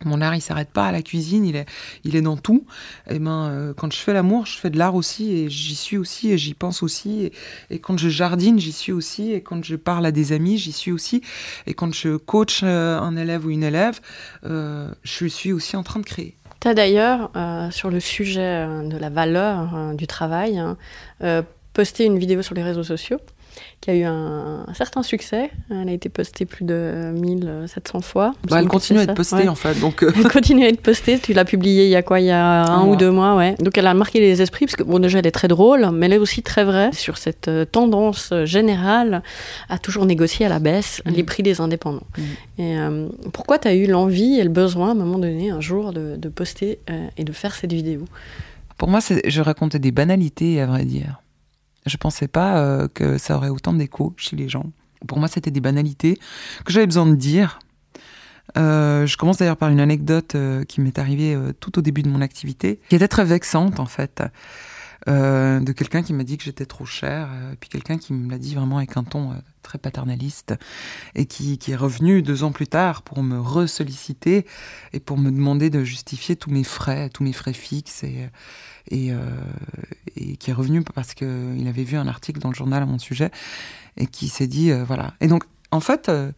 Speaker 2: mon art il s'arrête pas à la cuisine, il est, il est dans tout. Et eh ben euh, quand je fais l'amour, je fais de l'art aussi et j'y suis aussi et j'y pense aussi. Et, quand je jardine, j'y suis aussi. Et quand je parle à des amis, j'y suis aussi. Et quand je coach euh, un élève ou une élève, je suis aussi en train de créer.
Speaker 1: Tu as d'ailleurs, sur le sujet de la valeur du travail, hein, posté une vidéo sur les réseaux sociaux qui a eu un, certain succès. Elle a été postée plus de 1700 fois.
Speaker 2: Bah, elle continue à être postée en fait. Donc
Speaker 1: euh. Elle continue à être postée. Tu l'as publiée il y a quoi? Il y a un, ou deux mois, ouais. Donc elle a marqué les esprits parce que bon déjà elle est très drôle, mais elle est aussi très vraie sur cette euh, tendance générale à toujours négocier à la baisse mm. les prix des indépendants. Mm. Et euh, pourquoi tu as eu l'envie et le besoin à un moment donné, un jour, de, poster et de faire cette vidéo?
Speaker 2: Pour moi, je racontais des banalités, à vrai dire. Je pensais pas euh, que ça aurait autant d'écho chez les gens. Pour moi, c'était des banalités que j'avais besoin de dire. Euh, je commence d'ailleurs par une anecdote euh, qui m'est arrivée tout au début de mon activité, qui était très vexante en fait, de quelqu'un qui m'a dit que j'étais trop cher, puis quelqu'un qui me l'a dit vraiment avec un ton très paternaliste, et qui, qui, est revenu deux ans plus tard pour me ressolliciter et pour me demander de justifier tous mes frais, tous mes frais fixes et euh, et, qui est revenu parce qu'il avait vu un article dans le journal à mon sujet et qui s'est dit euh, voilà. Et donc, en fait, euh,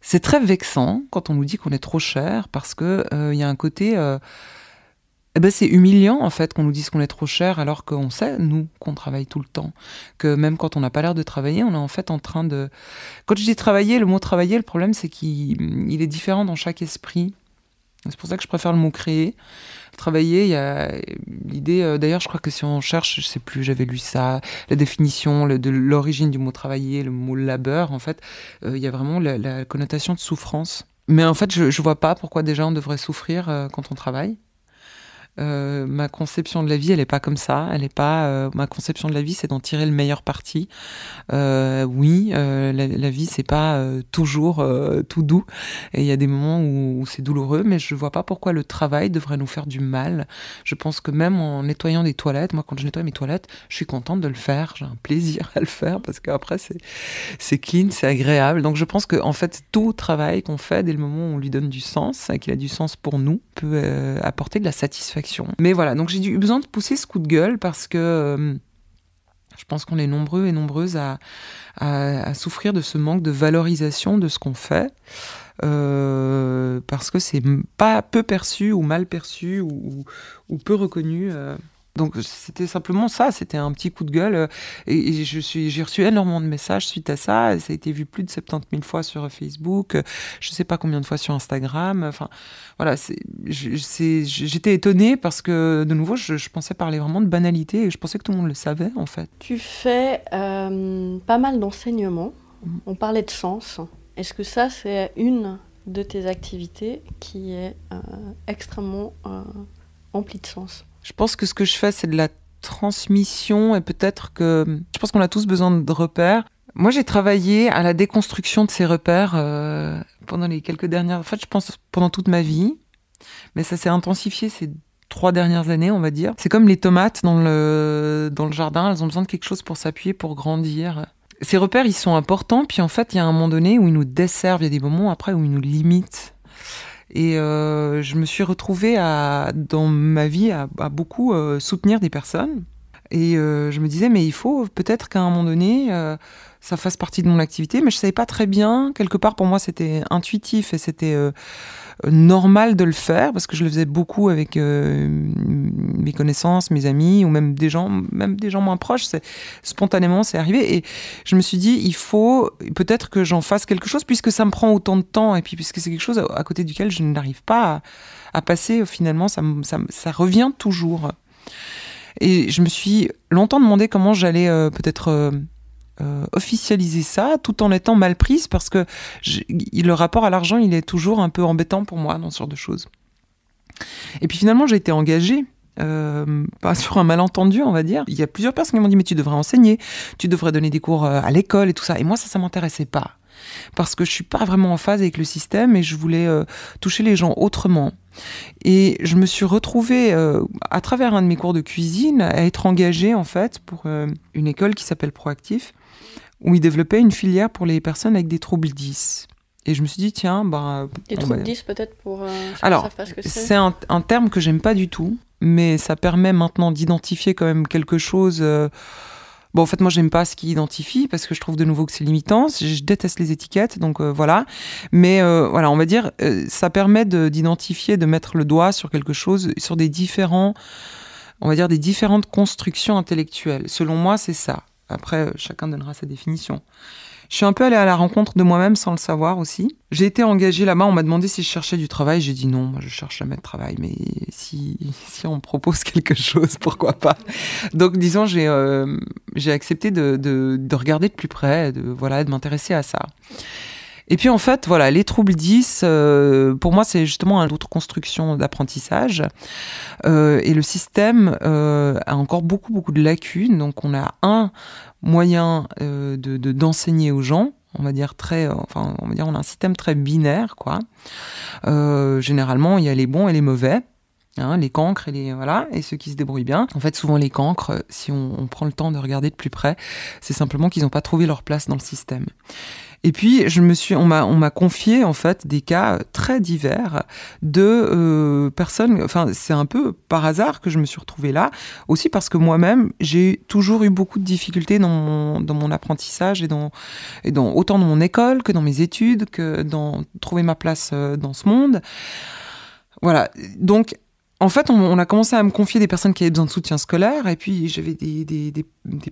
Speaker 2: c'est très vexant quand on nous dit qu'on est trop cher parce que il y a un côté. Eh ben c'est humiliant en fait qu'on nous dise qu'on est trop cher alors qu'on sait, nous, qu'on travaille tout le temps. Que même quand on n'a pas l'air de travailler, on est en fait en train de... Quand je dis travailler, le mot travailler, le problème c'est qu'il est différent dans chaque esprit. C'est pour ça que je préfère le mot créer travailler, il y a l'idée, euh, d'ailleurs je crois que si on cherche, je sais plus, j'avais lu ça, la définition de l'origine du mot travailler, le mot labeur, en fait, euh, il y a vraiment la, connotation de souffrance. Mais en fait, je, je vois pas pourquoi déjà on devrait souffrir euh, quand on travaille. Euh, ma conception de la vie, elle n'est pas comme ça. Elle est pas. Euh, ma conception de la vie, c'est d'en tirer le meilleur parti. Euh, oui, la, la, vie, c'est pas toujours tout doux. Et il y a des moments où, c'est douloureux, mais je vois pas pourquoi le travail devrait nous faire du mal. Je pense que même en nettoyant des toilettes, moi, quand je nettoie mes toilettes, je suis contente de le faire. J'ai un plaisir à le faire parce qu'après, c'est c'est clean, c'est agréable. Donc, je pense que en fait, tout travail qu'on fait, dès le moment où on lui donne du sens, et qu'il a du sens pour nous, peut apporter de la satisfaction mais voilà, donc j'ai eu besoin de pousser ce coup de gueule parce que euh, je pense qu'on est nombreux et nombreuses à, souffrir de ce manque de valorisation de ce qu'on fait. Euh, parce que c'est pas peu perçu ou mal perçu ou, peu reconnu. Euh. Donc c'était simplement ça, c'était un petit coup de gueule. Euh, et, je suis, j'ai reçu énormément de messages suite à ça. Ça a été vu plus de 70 000 fois sur Facebook, euh, je sais pas combien de fois sur Instagram. Enfin voilà, c'est, j'étais étonnée parce que de nouveau, je, pensais parler vraiment de banalité et je pensais que tout le monde le savait en fait.
Speaker 1: Tu fais euh, pas mal d'enseignements. Mm. On parlait de sens. Est-ce que ça, c'est une de tes activités qui est extrêmement remplie de sens?
Speaker 2: Je pense que ce que je fais, c'est de la transmission et peut-être que je pense qu'on a tous besoin de repères. Moi, j'ai travaillé à la déconstruction de ces repères euh, pendant les quelques dernières, en fait, je pense pendant toute ma vie, mais ça s'est intensifié ces trois dernières années, on va dire. C'est comme les tomates dans le dans le jardin, elles ont besoin de quelque chose pour s'appuyer, pour grandir. Ces repères, ils sont importants, puis en fait, il y a un moment donné où ils nous desservent, il y a des moments après où ils nous limitent. Et euh, je me suis retrouvée à, dans ma vie à, beaucoup euh, soutenir des personnes. Et je me disais, mais il faut peut-être qu'à un moment donné, ça fasse partie de mon activité, mais je savais pas très bien. Quelque part, pour moi, c'était intuitif et c'était euh, normal de le faire parce que je le faisais beaucoup avec euh, mes connaissances, mes amis ou même des gens, même des gens moins proches. Spontanément, c'est arrivé et je me suis dit, il faut peut-être que j'en fasse quelque chose puisque ça me prend autant de temps et puis puisque c'est quelque chose à côté duquel je n'arrive pas à, passer. Finalement, ça revient toujours. Et je me suis longtemps demandé comment j'allais euh, peut-être euh, officialiser ça tout en étant mal prise parce que le rapport à l'argent, il est toujours un peu embêtant pour moi dans ce genre de choses. Et puis finalement, j'ai été engagée. Euh, sur un malentendu, on va dire. Il y a plusieurs personnes qui m'ont dit mais tu devrais enseigner, tu devrais donner des cours euh, à l'école et tout ça. Et moi ça, ça m'intéressait pas parce que je suis pas vraiment en phase avec le système et je voulais toucher les gens autrement. Et je me suis retrouvée à travers un de mes cours de cuisine à être engagée en fait pour une école qui s'appelle Proactif où il développait une filière pour les personnes avec des troubles 10. Et je me suis dit, tiens, bah.
Speaker 1: Des troubles 10 peut-être pour. Euh,
Speaker 2: Alors, c'est un, un, terme que j'aime pas du tout, mais ça permet maintenant d'identifier quand même quelque chose. Euh, bon, en fait, moi, j'aime pas ce qui identifie parce que je trouve de nouveau que c'est limitant. Je déteste les étiquettes, donc euh, voilà. Mais voilà, on va dire, ça permet d'identifier, de, mettre le doigt sur quelque chose, sur des différents, on va dire, des différentes constructions intellectuelles. Selon moi, c'est ça. Après, chacun donnera sa définition. Je suis un peu allée à la rencontre de moi-même sans le savoir aussi. J'ai été engagée là-bas, on m'a demandé si je cherchais du travail. J'ai dit non, moi je cherche jamais de travail, mais si, si on me propose quelque chose, pourquoi pas? Donc disons, j'ai euh, accepté de, de, de, regarder de plus près, de, voilà, de m'intéresser à ça. Et puis en fait, voilà, les troubles 10, euh, pour moi, c'est justement une autre construction d'apprentissage. Euh, et le système euh, a encore beaucoup, beaucoup de lacunes. Donc on a un moyen de d'enseigner aux gens, on va dire très, enfin, on va dire, on a un système très binaire, quoi. généralement, il y a les bons et les mauvais. Hein, les cancres et les voilà et ceux qui se débrouillent bien. En fait, souvent les cancres, si on, on prend le temps de regarder de plus près, c'est simplement qu'ils n'ont pas trouvé leur place dans le système. Et puis, je me suis, on m'a, on m'a confié en fait des cas très divers de euh, personnes. Enfin, c'est un peu par hasard que je me suis retrouvée là, aussi parce que moi-même, j'ai toujours eu beaucoup de difficultés dans mon, dans mon apprentissage et dans, et dans autant dans mon école que dans mes études, que dans trouver ma place euh, dans ce monde. Voilà. Donc, en fait, on, a commencé à me confier des personnes qui avaient besoin de soutien scolaire, et puis j'avais des,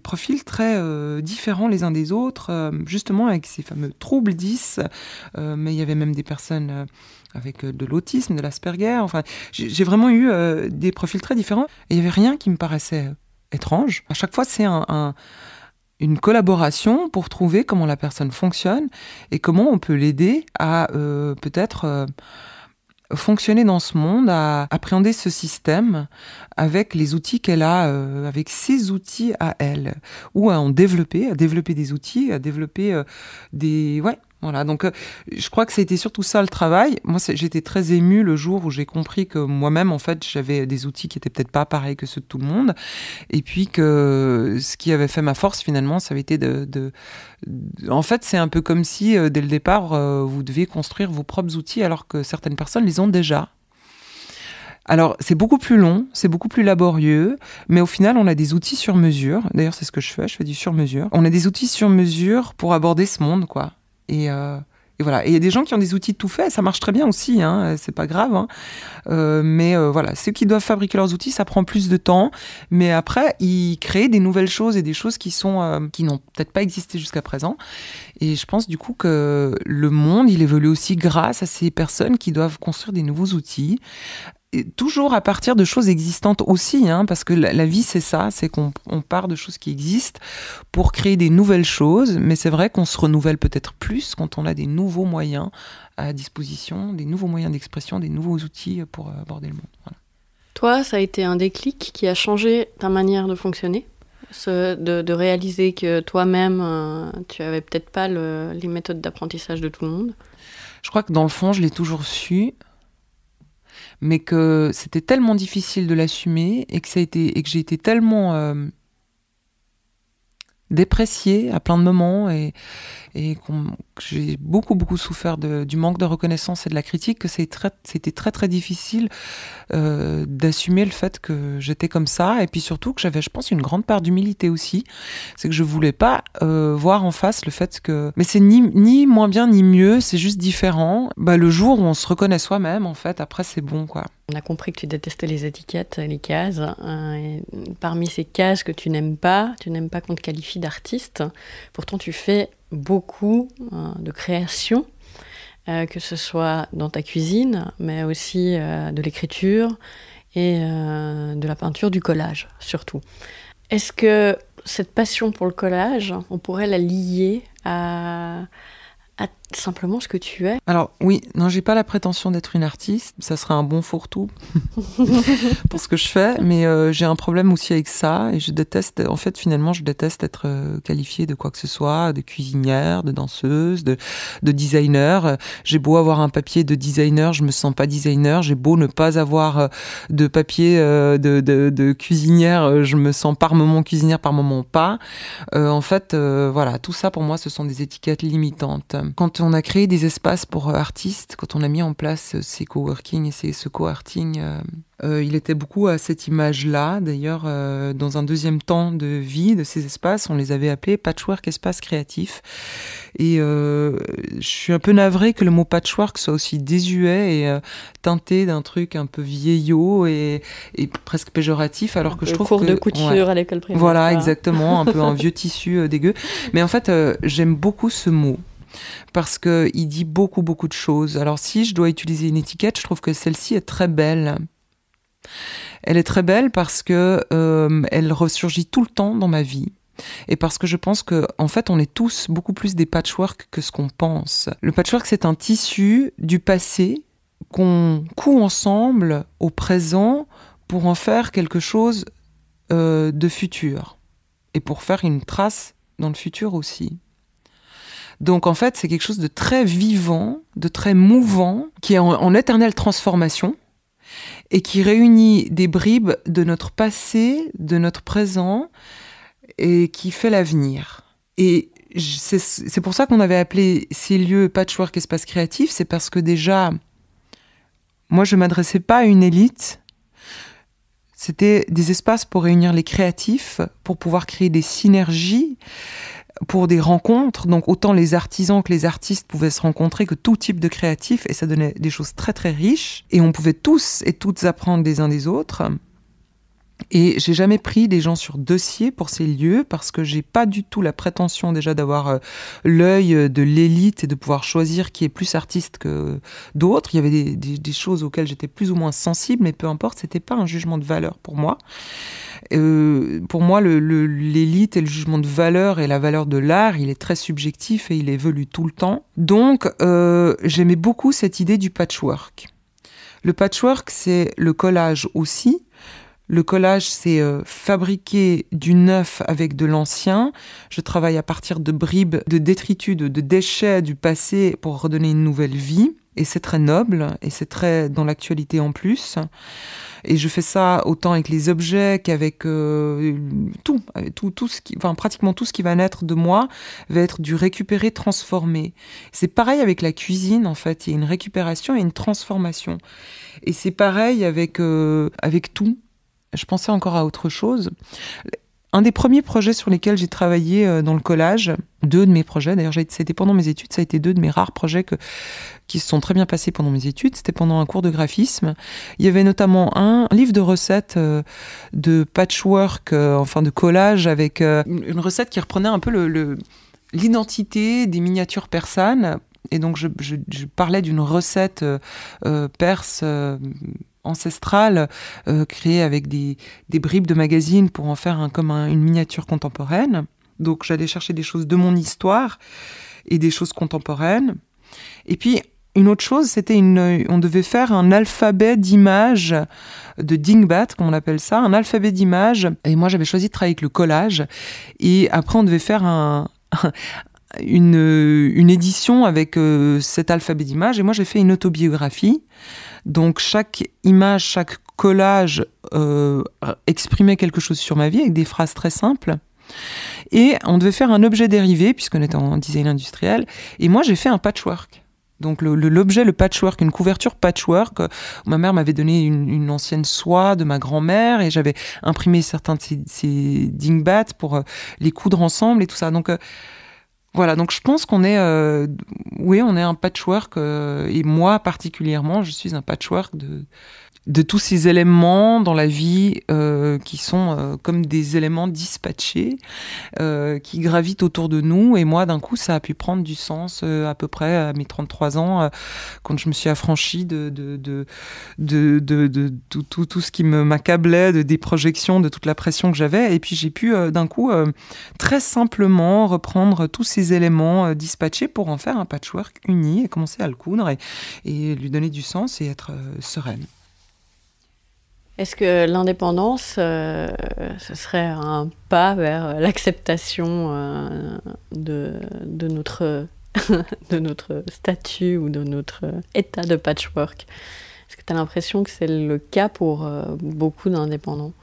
Speaker 2: profils très euh, différents les uns des autres, euh, justement avec ces fameux troubles 10, euh, mais il y avait même des personnes avec de l'autisme, de l'Asperger, enfin, j'ai vraiment eu des profils très différents, il n'y avait rien qui me paraissait étrange. À chaque fois, c'est un, une collaboration pour trouver comment la personne fonctionne et comment on peut l'aider à peut-être fonctionner dans ce monde, à appréhender ce système avec les outils qu'elle a, euh, avec ses outils à elle, ou à en développer, à développer des outils, à développer euh, des... Ouais, voilà, donc euh, je crois que c'était surtout ça le travail. Moi, j'étais très émue le jour où j'ai compris que moi-même, en fait, j'avais des outils qui étaient peut-être pas pareils que ceux de tout le monde, et puis que ce qui avait fait ma force finalement, ça avait été de, de... en fait, c'est un peu comme si euh, dès le départ, euh, vous deviez construire vos propres outils alors que certaines personnes les ont déjà. Alors, c'est beaucoup plus long, c'est beaucoup plus laborieux, mais au final, on a des outils sur mesure. D'ailleurs, c'est ce que je fais, je fais du sur mesure. On a des outils sur mesure pour aborder ce monde, quoi. Euh, et, voilà. Et il y a des gens qui ont des outils tout faits, ça marche très bien aussi, hein, c'est pas grave. Hein. Euh, mais euh, voilà, ceux qui doivent fabriquer leurs outils, ça prend plus de temps. Mais après, ils créent des nouvelles choses et des choses qui sont qui n'ont peut-être pas existé jusqu'à présent. Et je pense du coup que le monde, il évolue aussi grâce à ces personnes qui doivent construire des nouveaux outils toujours à partir de choses existantes aussi, hein, parce que la, vie c'est ça, c'est qu'on part de choses qui existent pour créer des nouvelles choses, mais c'est vrai qu'on se renouvelle peut-être plus quand on a des nouveaux moyens à disposition, des nouveaux moyens d'expression, des nouveaux outils pour aborder le monde.
Speaker 1: Toi, ça a été un déclic qui a changé ta manière de fonctionner? Ce, de, réaliser que toi-même, euh, tu avais peut-être pas les méthodes d'apprentissage de tout le monde?
Speaker 2: Je crois que dans le fond, je l'ai toujours su mais que c'était tellement difficile de l'assumer et que ça été et que j'ai été tellement euh, déprécié à plein de moments et, et j'ai beaucoup beaucoup souffert de, du manque de reconnaissance et de la critique, que c'était très, très très difficile euh, d'assumer le fait que j'étais comme ça et puis surtout que j'avais, je pense, une grande part d'humilité aussi. C'est que je voulais pas euh, voir en face le fait que, mais c'est ni, ni moins bien ni mieux, c'est juste différent. Bah, le jour où on se reconnaît soi-même, en fait, après c'est bon quoi.
Speaker 1: On a compris que tu détestais les étiquettes, les cases. Hein, parmi ces cases que tu n'aimes pas, tu n'aimes pas qu'on te qualifie d'artiste. Pourtant, tu fais beaucoup hein, de création, euh, que ce soit dans ta cuisine, mais aussi euh, de l'écriture et euh, de la peinture, du collage surtout. Est-ce que cette passion pour le collage, on pourrait la lier à, simplement ce que tu es.
Speaker 2: Alors oui, non, j'ai pas la prétention d'être une artiste, ça serait un bon fourre-tout pour ce que je fais, mais euh, j'ai un problème aussi avec ça et je déteste, en fait finalement je déteste être euh, qualifiée de quoi que ce soit, de cuisinière, de danseuse, de, de designer. J'ai beau avoir un papier de designer, je me sens pas designer, j'ai beau ne pas avoir euh, de papier de, de, de, cuisinière, je me sens par moment cuisinière, par moment pas. en fait, voilà, tout ça pour moi ce sont des étiquettes limitantes. Quand on a créé des espaces pour euh, artistes, quand on a mis en place euh, ces coworking et ces, ce co-arting, euh, il était beaucoup à cette image-là. D'ailleurs, dans un deuxième temps de vie de ces espaces, on les avait appelés patchwork espace créatif. Et je suis un peu navrée que le mot patchwork soit aussi désuet et teinté d'un truc un peu vieillot et, presque péjoratif, alors que je trouve
Speaker 1: cours de couture à l'école primaire.
Speaker 2: Voilà, exactement, un peu un vieux tissu dégueu. Mais en fait, j'aime beaucoup ce mot parce qu'il dit beaucoup, beaucoup de choses. Alors si je dois utiliser une étiquette, je trouve que celle-ci est très belle. Elle est très belle parce que euh, elle ressurgit tout le temps dans ma vie. Et parce que je pense que, en fait, on est tous beaucoup plus des patchwork que ce qu'on pense. Le patchwork, c'est un tissu du passé qu'on coud ensemble au présent pour en faire quelque chose euh, de futur. Et pour faire une trace dans le futur aussi. Donc en fait, c'est quelque chose de très vivant, de très mouvant, qui est en, éternelle transformation et qui réunit des bribes de notre passé, de notre présent et qui fait l'avenir. Et c'est pour ça qu'on avait appelé ces lieux patchwork espace créatif, c'est parce que déjà, moi je m'adressais pas à une élite, c'était des espaces pour réunir les créatifs, pour pouvoir créer des synergies, pour des rencontres, donc autant les artisans que les artistes pouvaient se rencontrer, que tout type de créatifs, et ça donnait des choses très très riches, et on pouvait tous et toutes apprendre des uns des autres. Et j'ai jamais pris des gens sur dossier pour ces lieux parce que j'ai pas du tout la prétention déjà d'avoir euh, l'œil de l'élite et de pouvoir choisir qui est plus artiste que d'autres. Il y avait des, des choses auxquelles j'étais plus ou moins sensible, mais peu importe, c'était pas un jugement de valeur pour moi. Euh, pour moi, l'élite et le jugement de valeur et la valeur de l'art, il est très subjectif et il évolue tout le temps. Donc, euh, j'aimais beaucoup cette idée du patchwork. Le patchwork, c'est le collage aussi. Le collage, c'est euh, fabriquer du neuf avec de l'ancien. Je travaille à partir de bribes, de détritus, de déchets du passé pour redonner une nouvelle vie. Et c'est très noble et c'est très dans l'actualité en plus. Et je fais ça autant avec les objets qu'avec euh, tout, tout, tout ce qui, enfin pratiquement tout ce qui va naître de moi va être du récupéré, transformé. C'est pareil avec la cuisine en fait. Il y a une récupération et une transformation. Et c'est pareil avec euh, avec tout. Je pensais encore à autre chose. Un des premiers projets sur lesquels j'ai travaillé euh, dans le collage, deux de mes projets, d'ailleurs c'était pendant mes études, ça a été deux de mes rares projets qui se sont très bien passés pendant mes études, c'était pendant un cours de graphisme. Il y avait notamment un livre de recettes euh, de patchwork, euh, enfin de collage, avec une recette qui reprenait un peu l'identité des miniatures persanes. Et donc je parlais d'une recette perse ancestrale euh, créée avec des, bribes de magazines pour en faire comme une miniature contemporaine. Donc j'allais chercher des choses de mon histoire et des choses contemporaines. Et puis une autre chose, c'était on devait faire un alphabet d'images de dingbat, comme on appelle ça, un alphabet d'images. Et moi, j'avais choisi de travailler avec le collage. Et après, on devait faire un, une, une édition avec euh, cet alphabet d'images. Et moi, j'ai fait une autobiographie donc chaque image, chaque collage euh, exprimait quelque chose sur ma vie avec des phrases très simples. Et on devait faire un objet dérivé, puisqu'on était en design industriel. Et moi, j'ai fait un patchwork. Donc l'objet, le, patchwork, une couverture patchwork. ma mère m'avait donné une, ancienne soie de ma grand-mère et j'avais imprimé certains de ces, dingbats pour euh, les coudre ensemble et tout ça. Donc euh, voilà, donc je pense qu'on est, euh, oui, on est un patchwork et moi particulièrement, je suis un patchwork de de tous ces éléments dans la vie euh, qui sont euh, comme des éléments dispatchés, euh, qui gravitent autour de nous. Et moi, d'un coup, ça a pu prendre du sens à peu près à mes 33 ans, quand je me suis affranchie de, de, de, de, tout, tout, tout, ce qui m'accablait, de, des projections, de toute la pression que j'avais. Et puis j'ai pu, d'un coup, très simplement reprendre tous ces éléments dispatchés pour en faire un patchwork uni et commencer à le coudre et, et lui donner du sens et être sereine.
Speaker 1: Est-ce que l'indépendance, euh, ce serait un pas vers l'acceptation euh, de, notre, de notre statut ou de notre état de patchwork? Est-ce que tu as l'impression que c'est le cas pour euh, beaucoup d'indépendants?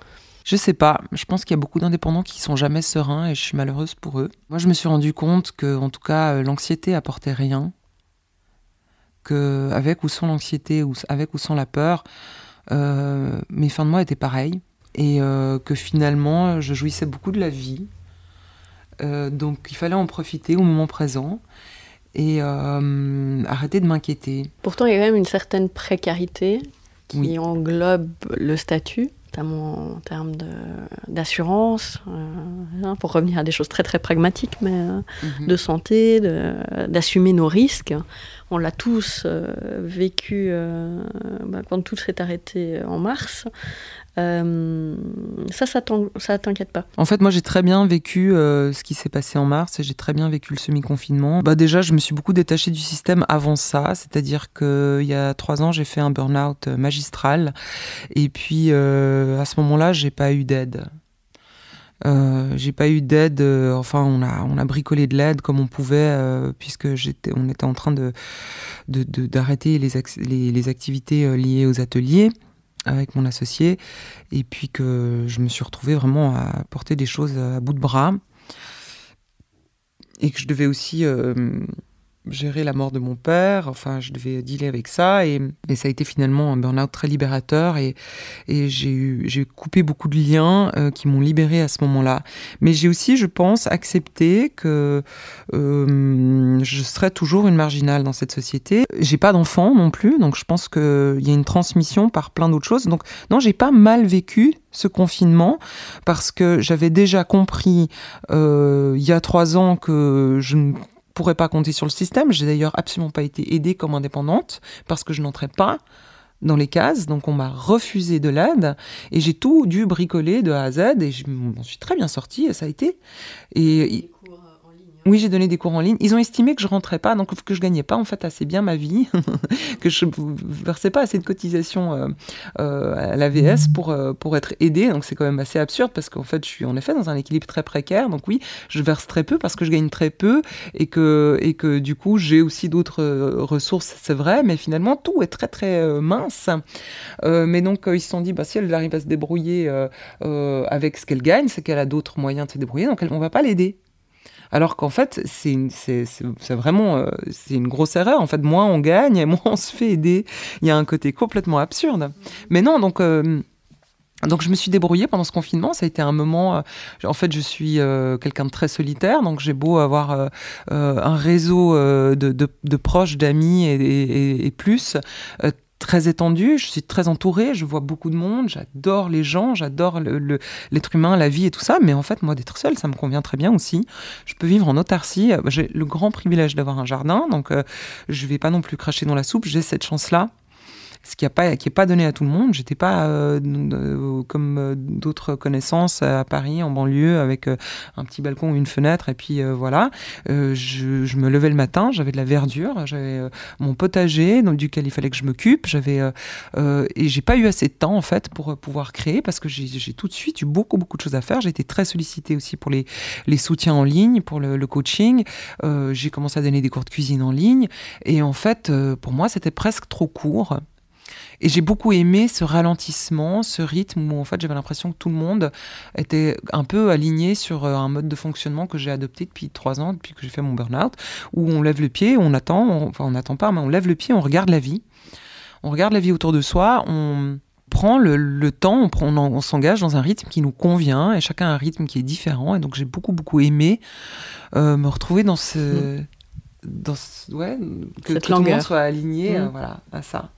Speaker 2: Je sais pas. Je pense qu'il y a beaucoup d'indépendants qui sont jamais sereins et je suis malheureuse pour eux. Moi, je me suis rendu compte que, en tout cas, l'anxiété apportait rien. Que avec ou sans l'anxiété, ou avec ou sans la peur, mes fins de mois étaient pareilles et euh, que finalement je jouissais beaucoup de la vie. Euh, donc il fallait en profiter au moment présent et arrêter de m'inquiéter.
Speaker 1: Pourtant, il y a quand même une certaine précarité qui englobe le statut, notamment en termes d'assurance, hein, pour revenir à des choses très très pragmatiques, mais mhm. de santé, d'assumer nos risques on l'a tous euh, vécu euh, bah, quand tout s'est arrêté en mars. Euh, ça, ça t'inquiète pas
Speaker 2: En fait, moi, j'ai très bien vécu ce qui s'est passé en mars et j'ai très bien vécu le semi-confinement. Bah, déjà, je me suis beaucoup détachée du système avant ça, c'est-à-dire qu'il y a trois ans, j'ai fait un burn-out magistral et puis à ce moment-là, j'ai pas eu d'aide. Euh, j'ai pas eu d'aide. Euh, enfin, on a on a bricolé de l'aide comme on pouvait euh, puisque on était en train d'arrêter les activités liées aux ateliers avec mon associé et puis que je me suis retrouvée vraiment à porter des choses à bout de bras et que je devais aussi gérer la mort de mon père, enfin je devais dealer avec ça et, ça a été finalement un burn-out très libérateur et, et j'ai coupé beaucoup de liens euh, qui m'ont libéré à ce moment-là. Mais j'ai aussi, je pense, accepté que euh, je serais toujours une marginale dans cette société. J'ai pas d'enfant non plus, donc je pense qu'il y a une transmission par plein d'autres choses. Donc non, j'ai pas mal vécu ce confinement parce que j'avais déjà compris euh, il y a trois ans que je ne pourrais pas compter sur le système. J'ai d'ailleurs absolument pas été aidée comme indépendante parce que je n'entrais pas dans les cases, donc on m'a refusé de l'aide et j'ai tout dû bricoler de A à Z et je m'en suis très bien sortie et ça a été. Oui, j'ai donné des cours en ligne. Ils ont estimé que je rentrais pas, donc que je gagnais pas en fait assez bien ma vie, que je versais pas assez de cotisations euh, euh, à l'AVS pour euh, pour être aidée. Donc c'est quand même assez absurde parce qu'en fait je suis en effet dans un équilibre très précaire. Donc oui, je verse très peu parce que je gagne très peu et que et que du coup j'ai aussi d'autres ressources, c'est vrai, mais finalement tout est très très mince. mais donc ils se sont dit bah si elle arrive à se débrouiller avec ce qu'elle gagne, c'est qu'elle a d'autres moyens de se débrouiller, donc on va pas l'aider. Alors qu'en fait, c'est vraiment euh, une grosse erreur. En fait, moins on gagne, moins on se fait aider. Il y a un côté complètement absurde. Mais non, donc. Euh, donc je me suis débrouillée pendant ce confinement, ça a été un moment. Euh, en fait, je suis quelqu'un de très solitaire, donc j'ai beau avoir un réseau de, proches, d'amis et, et, plus très étendue, je suis très entourée, je vois beaucoup de monde, j'adore les gens, j'adore l'être humain, la vie et tout ça, mais en fait, moi, d'être seule, ça me convient très bien aussi. Je peux vivre en autarcie, j'ai le grand privilège d'avoir un jardin, donc euh, je vais pas non plus cracher dans la soupe, j'ai cette chance-là ce qui n'est pas, donné à tout le monde. J'étais pas euh, euh, comme euh, d'autres connaissances à Paris, en banlieue, avec un petit balcon ou une fenêtre, et puis voilà. Je, me levais le matin, j'avais de la verdure, j'avais mon potager dans, duquel il fallait que je m'occupe, j'avais et j'ai pas eu assez de temps en fait pour pouvoir créer parce que j'ai tout de suite eu beaucoup beaucoup de choses à faire. J'ai été très sollicitée aussi pour les, soutiens en ligne, pour le coaching. j'ai commencé à donner des cours de cuisine en ligne, et en fait, pour moi, c'était presque trop court. Et j'ai beaucoup aimé ce ralentissement, ce rythme où en fait j'avais l'impression que tout le monde était un peu aligné sur euh, un mode de fonctionnement que j'ai adopté depuis trois ans, depuis que j'ai fait mon burn-out, où on lève le pied, on attend, enfin on n'attend pas, mais on lève le pied, on regarde la vie. On regarde la vie autour de soi, on prend le, temps, on, prend, on, s'engage dans un rythme qui nous convient, et chacun a un rythme qui est différent. Et donc j'ai beaucoup, beaucoup aimé euh, me retrouver dans ce... Mmh. Dans ouais, que, tout le monde soit aligné mmh. euh, voilà, à ça.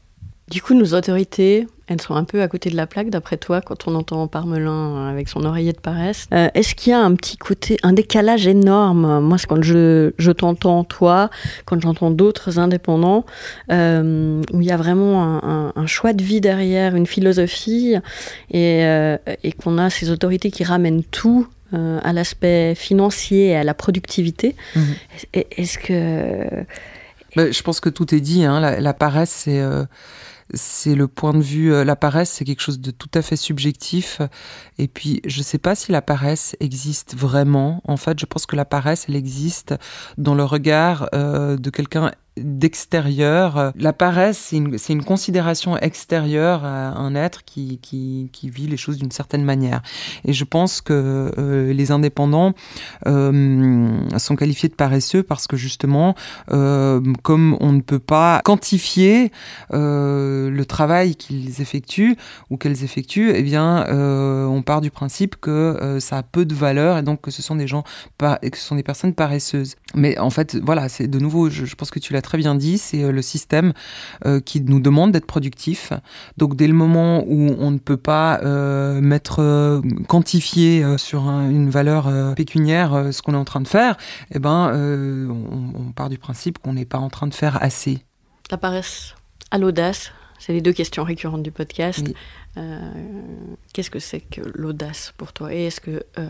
Speaker 1: Du coup, nos autorités, elles sont un peu à côté de la plaque, d'après toi, quand on entend Parmelin avec son oreiller de paresse. Euh, est-ce qu'il y a un petit côté, un décalage énorme? Moi, c'est quand je, je t'entends, toi, quand j'entends d'autres indépendants, euh, où il y a vraiment un, choix de vie derrière, une philosophie, et, euh, et qu'on a ces autorités qui ramènent tout à l'aspect financier et à la productivité. Mmh. Est-ce que...
Speaker 2: je pense que tout est dit. Hein. La, la, paresse, c'est c'est le point de vue, euh, la paresse, c'est quelque chose de tout à fait subjectif. Et puis, je ne sais pas si la paresse existe vraiment. En fait, je pense que la paresse, elle existe dans le regard euh, de quelqu'un d'extérieur. La paresse, c'est une, une, considération extérieure à un être qui, qui, qui vit les choses d'une certaine manière. Et je pense que euh, les indépendants euh, sont qualifiés de paresseux parce que justement, euh, comme on ne peut pas quantifier euh, le travail qu'ils effectuent ou qu'elles effectuent, eh bien, euh, on part du principe que ça a peu de valeur et donc que ce sont des gens, que ce sont des personnes paresseuses. Mais en fait, voilà, c'est de nouveau, je, je pense que tu l'as très bien dit, c'est euh, le système euh, qui nous demande d'être productif. Donc dès le moment où on ne peut pas euh, mettre quantifié sur une valeur pécuniaire ce qu'on est en train de faire, eh ben on, part du principe qu'on n'est pas en train de faire assez.
Speaker 1: La paresse à l'audace, c'est les deux questions récurrentes du podcast. Euh, qu'est-ce que c'est que l'audace pour toi Et est-ce que euh,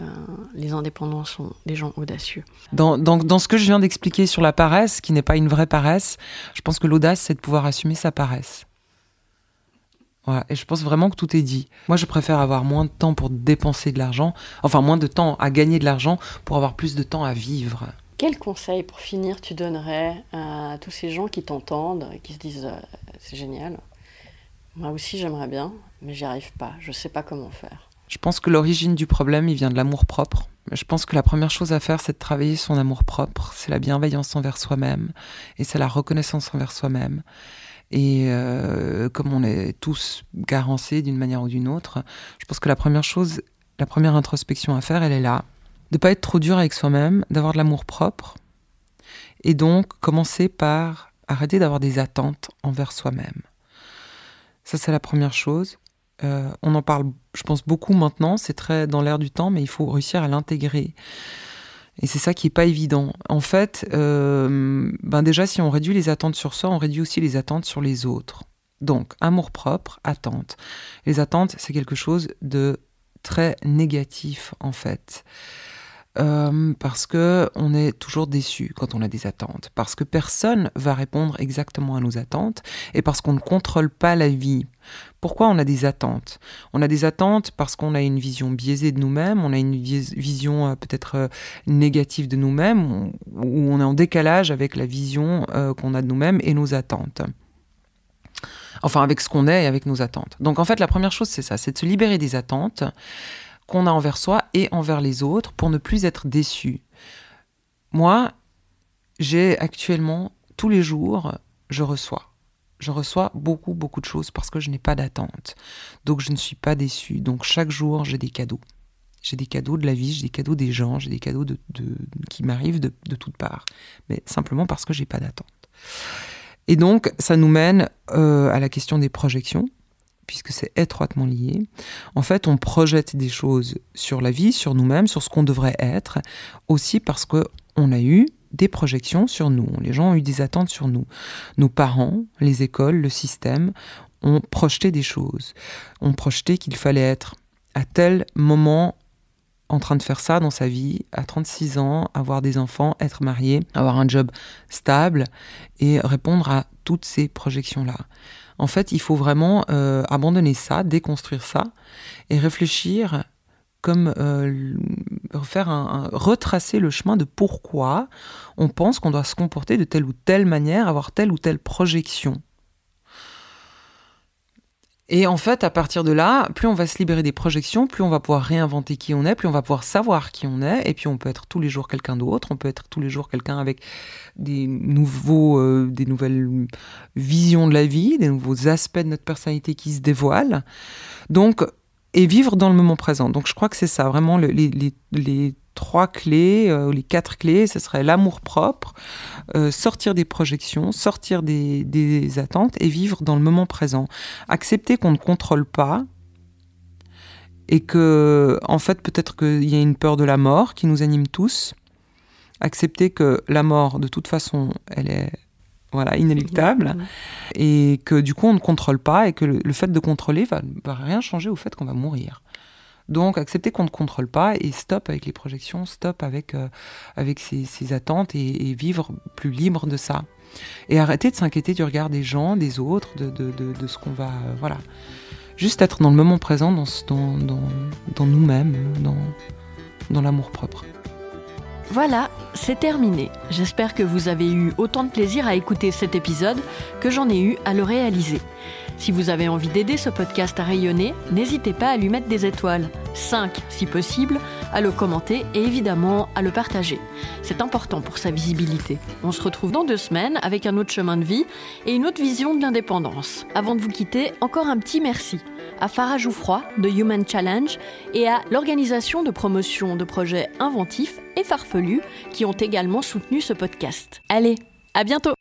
Speaker 1: les indépendants sont des gens audacieux?
Speaker 2: Dans, dans, ce que je viens d'expliquer sur la paresse, qui n'est pas une vraie paresse, je pense que l'audace, c'est de pouvoir assumer sa paresse. Voilà. Et je pense vraiment que tout est dit. Moi, je préfère avoir moins de temps pour dépenser de l'argent, enfin moins de temps à gagner de l'argent pour avoir plus de temps à vivre.
Speaker 1: Quel conseil, pour finir, tu donnerais à tous ces gens qui t'entendent et qui se disent euh, c'est génial? Moi aussi, j'aimerais bien, mais j'y arrive pas. Je sais pas comment faire.
Speaker 2: Je pense que l'origine du problème, il vient de l'amour propre. Je pense que la première chose à faire, c'est de travailler son amour propre. C'est la bienveillance envers soi-même et c'est la reconnaissance envers soi-même. Et euh, comme on est tous carencés d'une manière ou d'une autre, je pense que la première chose, la première introspection à faire, elle est là. De pas être trop dur avec soi-même, d'avoir de l'amour propre. Et donc, commencer par arrêter d'avoir des attentes envers soi-même. Ça, c'est la première chose. Euh, on en parle, je pense, beaucoup maintenant. C'est très dans l'air du temps, mais il faut réussir à l'intégrer. Et c'est ça qui est pas évident. En fait, euh, ben déjà, si on réduit les attentes sur soi, on réduit aussi les attentes sur les autres. Donc, amour propre, attente. Les attentes, c'est quelque chose de très négatif, en fait. Euh, parce que on est toujours déçu quand on a des attentes, parce que personne va répondre exactement à nos attentes, et parce qu'on ne contrôle pas la vie. Pourquoi on a des attentes? On a des attentes parce qu'on a une vision biaisée de nous-mêmes, on a une vision euh, peut-être euh, négative de nous-mêmes, ou on est en décalage avec la vision qu'on a de nous-mêmes et nos attentes enfin avec ce qu'on est et avec nos attentes. Donc en fait, la première chose, c'est ça, c'est de se libérer des attentes qu'on a envers soi et envers les autres pour ne plus être déçu. Moi, j'ai actuellement, tous les jours, je reçois. Je reçois beaucoup, beaucoup de choses parce que je n'ai pas d'attente. Donc je ne suis pas déçu. Donc chaque jour, j'ai des cadeaux. J'ai des cadeaux de la vie, j'ai des cadeaux des gens, j'ai des cadeaux de, qui m'arrivent de, toutes parts. Mais simplement parce que j'ai pas d'attente. Et donc, ça nous mène euh, à la question des projections puisque c'est étroitement lié. En fait, on projette des choses sur la vie, sur nous-mêmes, sur ce qu'on devrait être, aussi parce que on a eu des projections sur nous. Les gens ont eu des attentes sur nous. Nos parents, les écoles, le système ont projeté des choses. Ont projeté qu'il fallait être à tel moment en train de faire ça dans sa vie, à 36 ans, avoir des enfants, être marié, avoir un job stable et répondre à toutes ces projections-là. En fait, il faut vraiment euh, abandonner ça, déconstruire ça et réfléchir comme euh, faire un, retracer le chemin de pourquoi on pense qu'on doit se comporter de telle ou telle manière, avoir telle ou telle projection. Et en fait, à partir de là, plus on va se libérer des projections, plus on va pouvoir réinventer qui on est, plus on va pouvoir savoir qui on est, et puis on peut être tous les jours quelqu'un d'autre, on peut être tous les jours quelqu'un avec des nouveaux, euh, des nouvelles visions de la vie, des nouveaux aspects de notre personnalité qui se dévoilent. Donc, et vivre dans le moment présent. Donc, je crois que c'est ça, vraiment les, les, les trois clés, euh, les quatre clés, ce serait l'amour propre, euh, sortir des projections, sortir des, des, attentes et vivre dans le moment présent. Accepter qu'on ne contrôle pas et que, en fait, peut-être qu'il y a une peur de la mort qui nous anime tous. Accepter que la mort, de toute façon, elle est voilà, inéluctable, et que du coup on ne contrôle pas, et que le, fait de contrôler va, va rien changer au fait qu'on va mourir. Donc accepter qu'on ne contrôle pas et stop avec les projections, stop avec, euh, ses, attentes et, vivre plus libre de ça. Et arrêter de s'inquiéter du regard des gens, des autres, de, ce qu'on va... Euh, voilà. Juste être dans le moment présent, dans, dans, dans, nous-mêmes, dans, dans l'amour propre.
Speaker 1: Voilà, c'est terminé. J'espère que vous avez eu autant de plaisir à écouter cet épisode que j'en ai eu à le réaliser. Si vous avez envie d'aider ce podcast à rayonner, n'hésitez pas à lui mettre des étoiles, 5 si possible, à le commenter et évidemment à le partager. C'est important pour sa visibilité. On se retrouve dans deux semaines avec un autre chemin de vie et une autre vision de l'indépendance. Avant de vous quitter, encore un petit merci à Farah Jouffroy de Human Challenge et à l'organisation de promotion de projets inventifs et farfelus qui ont également soutenu ce podcast. Allez, à bientôt